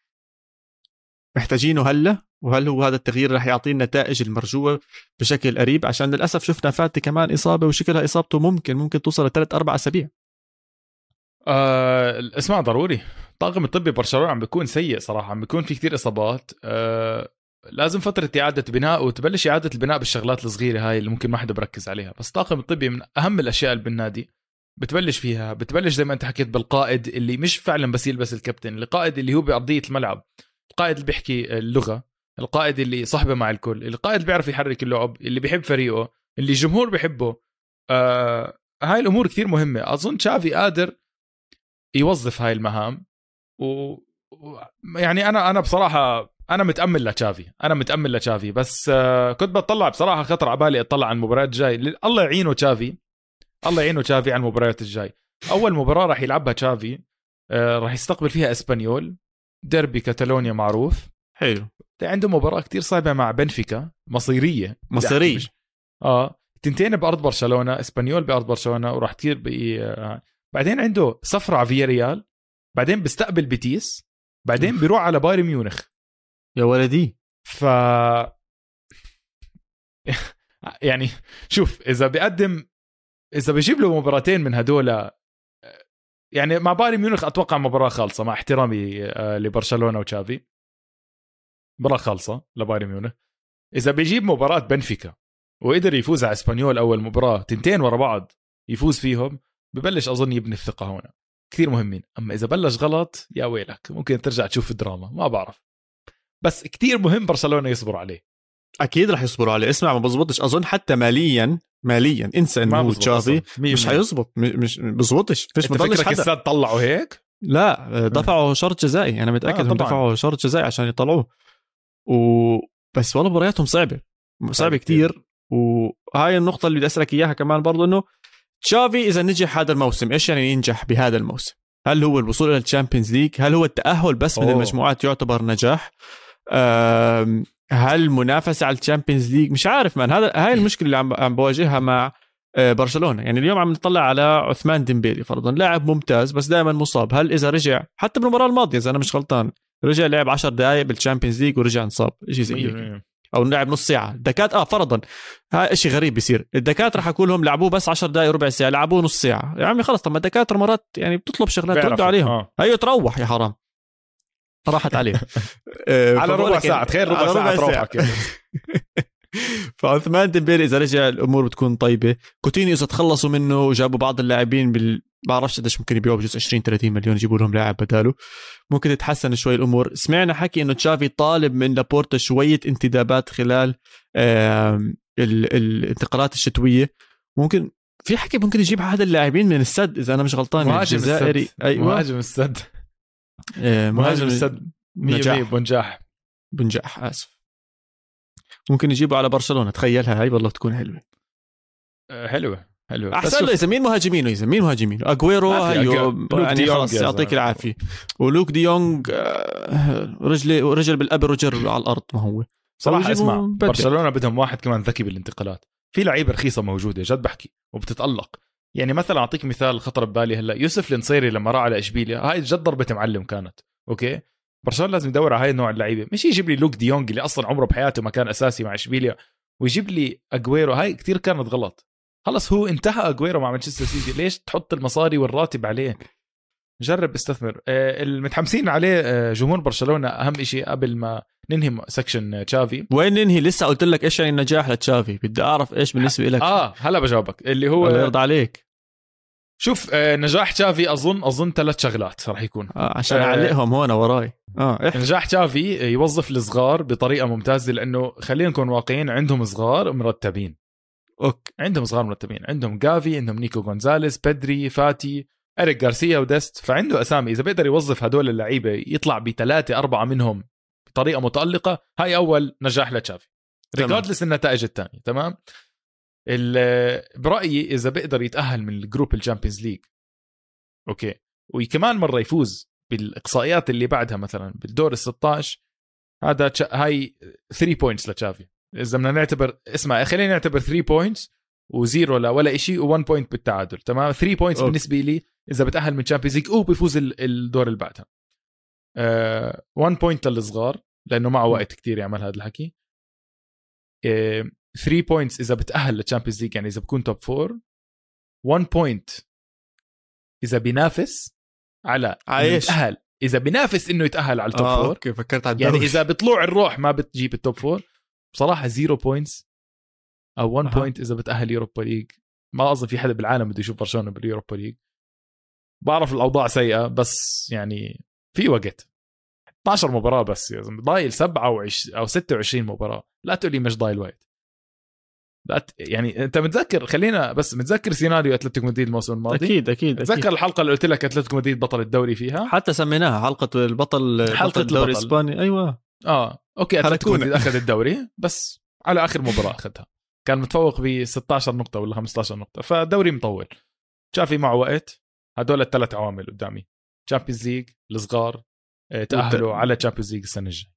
محتاجينه هلا وهل هو هذا التغيير رح يعطي النتائج المرجوة بشكل قريب؟ عشان للأسف شفنا فاتي كمان إصابة وشكلها إصابته ممكن ممكن توصل لثلاث أربع أسابيع. آه اسمع ضروري. الطاقم الطبي برشلونة عم بيكون سيء صراحة عم بيكون في كتير إصابات. آه لازم فترة إعادة بناء وتبلش إعادة البناء بالشغلات الصغيرة هاي اللي ممكن ما حدا بركز عليها. بس الطاقم الطبي من أهم الأشياء اللي بالنادي. بتبلش فيها بتبلش زي ما أنت حكيت بالقائد اللي مش فعلا بس يلبس الكابتن القائد اللي هو بأرضية الملعب. القائد اللي بيحكي اللغة القائد اللي صحبه مع الكل القائد اللي بيعرف يحرك اللعب اللي بيحب فريقه اللي الجمهور بيحبه. آه هاي الأمور كثير مهمة. أظن تشافي قادر يوظف هاي المهام و يعني أنا أنا بصراحة أنا متأمل لتشافي أنا متأمل لتشافي. بس آه كنت بطلع بصراحة خطر على بالي أطلع على المباريات الجاي. الله يعينه تشافي الله يعينه تشافي على المباريات الجاي. أول مباراة راح يلعبها تشافي آه راح يستقبل فيها إسبانيول. ديربي كاتالونيا معروف. حلو. عنده مباراة كتير صعبة مع بنفيكا مصيرية. مصيرية. آه تنتين بأرض برشلونة إسبانيول بأرض برشلونة وراح كثير بي... آه. بعدين عنده سفره على فيا ريال بعدين بيستقبل بيتيس بعدين بيروح على بايرن ميونخ. يا ولدي. ف يعني شوف إذا بيقدم إذا بيجيب له مباراتين من هدول يعني مع بايرن ميونخ أتوقع مباراة خالصة مع احترامي آه، لبرشلونة وتشافي. مباراة خالصة لبايرن ميونخ. إذا بيجيب مباراة بنفيكا وقدر يفوز على إسبانيول أول مباراة تنتين ورا بعض يفوز فيهم ببلش أظن يبني الثقة هنا. كثير مهمين. أما إذا بلش غلط يا ويلك ممكن ترجع تشوف الدراما ما بعرف. بس كتير مهم برشلونة يصبر عليه. أكيد رح يصبروا عليه. اسمع ما بزبطش. أظن حتى ماليا ماليا. انسى إنه هو تشافي مش حيزبط. مش بزبطش. فيش بضلش حدا طلعوا هيك؟ لا دفعوا شرط جزائي. أنا متأكد آه دفعوا شرط جزائي عشان يطلعوه. و بس والله مبارياتهم صعبة. صعبة كتير. وهاي النقطة اللي بدي أسألك إياها كمان برضه إنه تشافي إذا نجح هذا الموسم إيش يعني ينجح بهذا الموسم؟ هل هو الوصول إلى ال Champions League؟ هل هو التأهل بس أوه. من المجموعات يعتبر نجاح؟ هل منافسة على ال Champions League؟ مش عارف man. هذا هاي المشكلة اللي عم عم بواجهها مع آه، برشلونة. يعني اليوم عم نطلع على عثمان ديمبيلي فرضا. لاعب ممتاز بس دائما مصاب. هل إذا رجع حتى بالمباراة الماضية إذا أنا مش غلطان رجع لعب 10 دقائق بال Champions League ورجع انصاب. شيء زي هيك. أو لعب نص ساعة. الدكاتره آه فرضا. هاي شيء غريب بيصير. الدكاتره حكوا لهم لعبوه بس 10 دقائق ربع ساعة لعبوه نص ساعة. يا عمي خلص. طب ما الدكاتره مرات يعني بتطلب شغلات تردوا عليهم. آه. هيو تروح يا حرام. راحت عليه. آه، على ربع ساعة تخيل ربع ساعة تروحك. فعثمان ديمبيلي إذا رجع الأمور بتكون طيبة. كوتينيو اذا تخلصوا منه وجابوا بعض اللاعبين بال بعرفش قديش ممكن يبيعوا بجوز 20 30 مليون يجيبوا لهم لاعب بداله. ممكن تتحسن شوي الأمور. سمعنا حكي إنه تشافي طالب من لابورتا شوية انتدابات خلال الانتقالات الشتوية. ممكن في حكي ممكن يجيب هذا اللاعبين من السد إذا أنا مش غلطان مهاجم الجزائري. أيوه. مهاجم السد. مهاجم السد 100 بنجاح. بنجاح آسف. ممكن يجيبوا على برشلونة تخيلها هاي والله تكون حلوة. آه، حلوة حلوة. أحسن له إذا مين مهاجمينه إذا مين مهاجمينه اجويرو يعني خلص يعطيك العافية. ولوك دي يونغ آه، رجلي رجل بالابر وجر على الأرض ما هو. صراحة اسمع برشلونة بدهم واحد كمان ذكي بالانتقالات. في لعيبة رخيصة موجودة جد بحكي وبتتألق. يعني مثلا أعطيك مثال خطر ببالي هلأ. يوسف النصيري لما راح على إشبيليا هاي جد ضربة معلم كانت أوكي؟ برشلونة لازم يدور على هاي النوع اللعيبة. مش يجيب لي لوك ديونج دي اللي أصلا عمره بحياته ما كان أساسي مع إشبيليا ويجيب لي أجويرو. هاي كثير كانت غلط. خلص هو انتهى أجويرو مع مانشستر سيتي. ليش تحط المصاري والراتب عليه؟ جرب استثمر. آه، المتحمسين عليه آه، جمهور برشلونة أهم شيء قبل ما ننهي section تشافي. وين ننهي؟ لسه قلت لك إيش يعني النجاح لتشافي؟ بدي أعرف إيش بالنسبة لك. آه هلا بجاوبك. اللي هو الله يرضى عليك. شوف آه، نجاح تشافي أظن أظن ثلاث شغلات راح يكون. آه عشان أعلقهم هون وراي آه إحنا. نجاح تشافي يوظف الصغار بطريقة ممتازة لأنه خلينا نكون واقعيين عندهم صغار مرتبين. okay عندهم صغار مرتبين. عندهم جافي عندهم نيكو غونزاليس بيدري فاتي. اريك غارسيا وديست فعنده أسامي. إذا بيقدر يوظف هدول اللعيبة يطلع بثلاثة أربعة منهم بطريقة متألقة هاي أول نجاح لتشافي. regardless النتائج الثانية تمام؟ برأيي إذا بيقدر يتأهل من ال group ال Champions League okay. وكمان مرة يفوز بالإقصائيات اللي بعدها مثلا بالدور ال 16 هذا هاي 3 points لتشافي. إذا بدنا نعتبر اسمع خلينا نعتبر 3 points و zero لا ولا شيء و1 point بالتعادل تمام؟ 3 points بالنسبة لي إذا بتأهل من Champions League وبيفوز الدور اللي بعدها. 1 uh, point للصغار لأنه معه وقت كتير يعمل هذا الحكي. 3 uh, points إذا بتأهل لل Champions League يعني إذا بكون top 4 1 point إذا بينافس على عايش يتأهل. إذا بينافس إنه يتأهل على ال top 4 آه okay فكرت على يعني إذا بطلوع الروح ما بتجيب ال top 4 بصراحة 0 points أو 1 point إذا بتأهل Europa League ما أظن في حدا بالعالم بده يشوف برشلونة بال Europa League بعرف الأوضاع سيئة بس يعني في وقت. 12 مباراة بس يا زلمة. ضايل 27 أو 26 مباراة. لا تقول لي مش ضايل وقت لا يعني أنت متذكر خلينا بس متذكر سيناريو أتلتيكو مدريد الموسم الماضي؟ أكيد أكيد تذكر. الحلقة اللي قلت لك أتلتيكو مدريد بطل الدوري فيها؟ حتى سميناها حلقة البطل حلقة بطل الدوري الإسباني. أيوه. آه. okay أتلتيكو مدريد أخذ الدوري بس على آخر مباراة أخذها. كان متفوق ب 16 نقطة ولا 15 نقطة. فالدوري مطول. تشافي معه وقت. هدول الثلاث عوامل قدامي. Champions League الصغار آه، تأهلوا على Champions League السنة الجاية.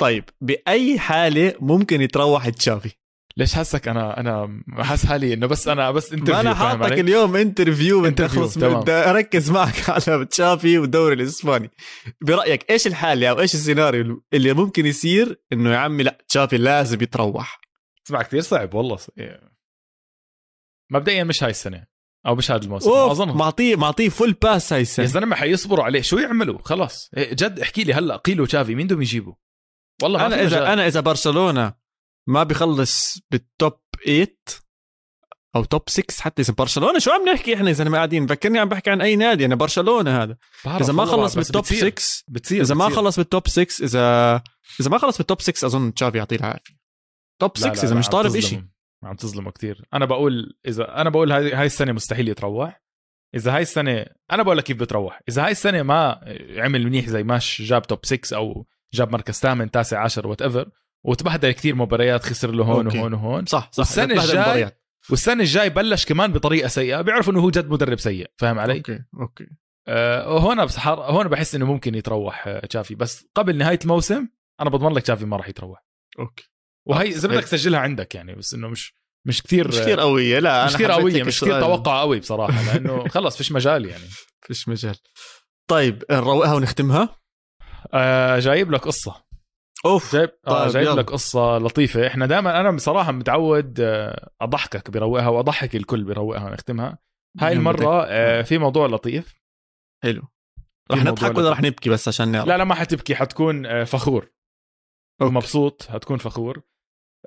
طيب بأي حالة ممكن يتروح تشافي؟ ليش حاسك أنا أنا حاسس حالي إنه بس أنا بس interview أنا حاطك اليوم interview بدي اخلص بدي أركز معك على تشافي والدوري الإسباني. برأيك إيش الحالة أو إيش السيناريو اللي ممكن يصير إنه يا عمي لا تشافي لازم يتروح؟ اسمع كثير صعب والله مبدئيا مش هاي السنة. أو مش هذا الموسم اظن معطيه معطيه فول باس هاي يا السنة زلمة حيصبروا عليه شو يعملوا خلاص إيه، جد احكي لي هلا قيلوا تشافي مين بدهم يجيبوا والله ما أنا اذا مجال. أنا إذا برشلونة ما بيخلص بالتوب 8 أو توب 6 حتى إذا برشلونة شو عم نحكي إحنا إذا ما قاعدين بفكرني عم بحكي عن أي نادي أنا برشلونة هذا إذا ما خلص بالتوب بتصير. 6 بتصير إذا ما. خلص بالتوب 6 اذا إذا ما خلص بالتوب 6 أظن تشافي يعطيه العافية توب لا 6 لا إذا مش طالب. شيء عم تظلمه كثير أنا بقول إذا أنا بقول هاي هاي السنة مستحيل يتروح. إذا هاي السنة أنا بقول لك كيف بتروح. إذا هاي السنة ما عمل منيح زي ماش جاب توب 6 أو جاب مركز ثامن تاسع عشر وات ايفر وتبهدل كثير مباريات خسر له هون أوكي. وهون وهون. صح صح والسنة بتبهدل الجاي-. والسنة الجاي بلش كمان بطريقة سيئة. بيعرفوا إنه هو جد مدرب سيء فاهم علي؟ أوكي أوكي. آه هون بصحر هون بحس إنه ممكن يتروح تشافي. بس قبل نهاية الموسم أنا بضمن لك تشافي ما راح يتروح. أوكي. وهي آه، إذا بدك. تسجلها عندك يعني بس إنه مش مش كثير مش كثير قوية لا مش كثير قوية مش كثير. توقع قوي بصراحة لأنه خلص فيش مجال يعني فيش مجال طيب نروقها ونختمها آه جايب لك قصة أوف جايب آه طيب، جايب يلا. لك قصة لطيفة إحنا دائما أنا بصراحة متعود آه أضحكك بروقها وأضحك الكل بروقها ونختمها هاي المرة. آه في موضوع لطيف حلو رح نضحك ولا. رح نبكي بس عشان نعرف لا لا ما حتبكي حتكون آه فخور okay. مبسوط هتكون فخور آه،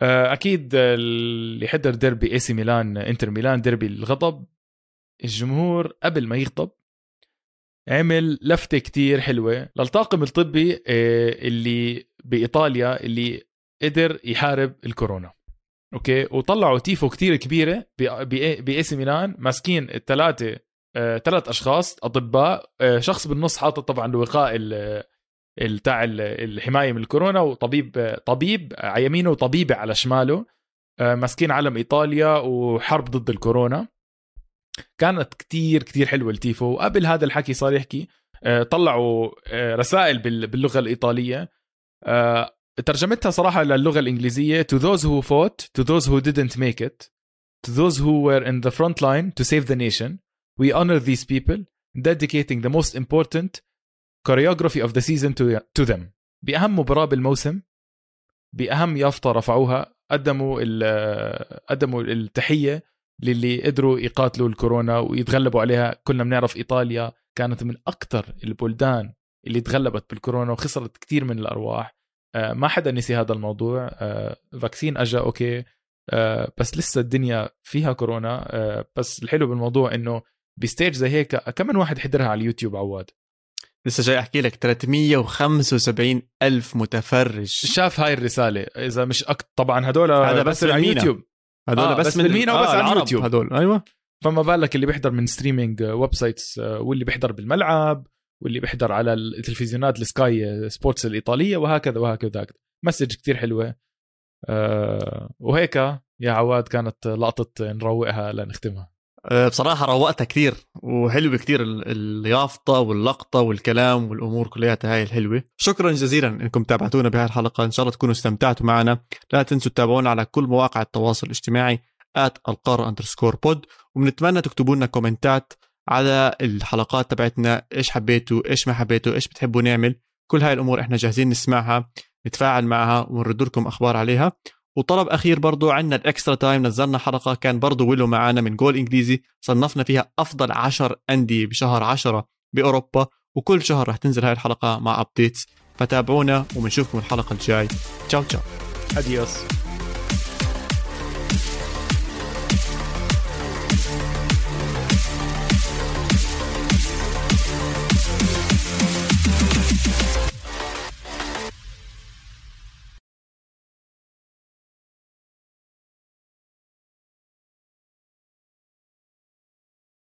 أكيد آه، اللي حضر ديربي إي سي ميلان إنتر ميلان ديربي الغضب الجمهور قبل ما يغضب عمل لفتة كتير حلوة للطاقم الطبي آه، اللي بإيطاليا اللي قدر يحارب الكورونا. okay؟ وطلعوا تيفو كتير كبيرة بإي سي ميلان ماسكين الثلاثة ثلاث أشخاص أطباء آه، شخص بالنص حاطط طبعا الوقاء ال- ال- تاع ال- الحمايه من الكورونا وطبيب طبيب على يمينه وطبيبه على شماله آه، ماسكين علم إيطاليا وحرب ضد الكورونا. كانت كتير كتير حلوة التيفو. وقبل هذا الحكي صار يحكي آه، طلعوا آه، رسائل بال- باللغة الإيطالية. آه، ترجمتها صراحة للغة الإنجليزية to those who fought to those who didn't make it to those who were in the front line to save the nation we honor these people dedicating the most important of the season to, to them. بأهم مباراة بالموسم بأهم يافطة رفعوها قدموا قدموا التحية للي قدروا يقاتلوا الكورونا ويتغلبوا عليها. كلنا بنعرف إيطاليا كانت من أكثر البلدان اللي تغلبت بالكورونا وخسرت كثير من الأرواح. آه، ما حدا نسي هذا الموضوع. آه، فاكسين أجا أوكي. آه، بس لسه الدنيا فيها كورونا. آه، بس الحلو بالموضوع إنه ب stage زي هيك كم من واحد حضرها على اليوتيوب عواد. لسه جاي أحكي لك 375 ألف متفرج. شاف هاي الرسالة إذا مش أك... طبعا هدول هذا بس بس على. اليوتيوب هدول آه، بس, بس من بالمينا وبس على العرب اليوتيوب. هدول أيوه. فما بالك اللي بيحضر من streaming websites واللي بيحضر بالملعب واللي بيحضر على التلفزيونات ال Sky Sports الإيطالية وهكذا وهكذا. message كتير حلوة. أه وهيك يا عواد كانت لقطة نروقها لنختمها. أه، بصراحة روقتها كثير وحلوة كثير ال- اليافطة واللقطة والكلام والأمور كلياتها هاي الحلوة. شكرا جزيلا إنكم تابعتونا بهاي الحلقة إن شاء الله تكونوا استمتعتوا معنا. لا تنسوا تتابعونا على كل مواقع التواصل الاجتماعي at القارة underscore pod وبنتمنى تكتبوا لنا كومنتات على الحلقات تبعتنا. إيش حبيتوا؟ إيش ما حبيتوا؟ إيش بتحبوا نعمل؟ كل هاي الأمور إحنا جاهزين نسمعها نتفاعل معها ونرد لكم أخبار عليها. وطلب أخير برضو عندنا ال extra time نزلنا حلقة كان برضو ويلو معنا من جول إنجليزي صنفنا فيها أفضل عشر أندية بشهر عشرة بأوروبا وكل شهر رح تنزل هاي الحلقة مع updates فتابعونا وبنشوفكم الحلقة الجاي. ciao ciao. adiós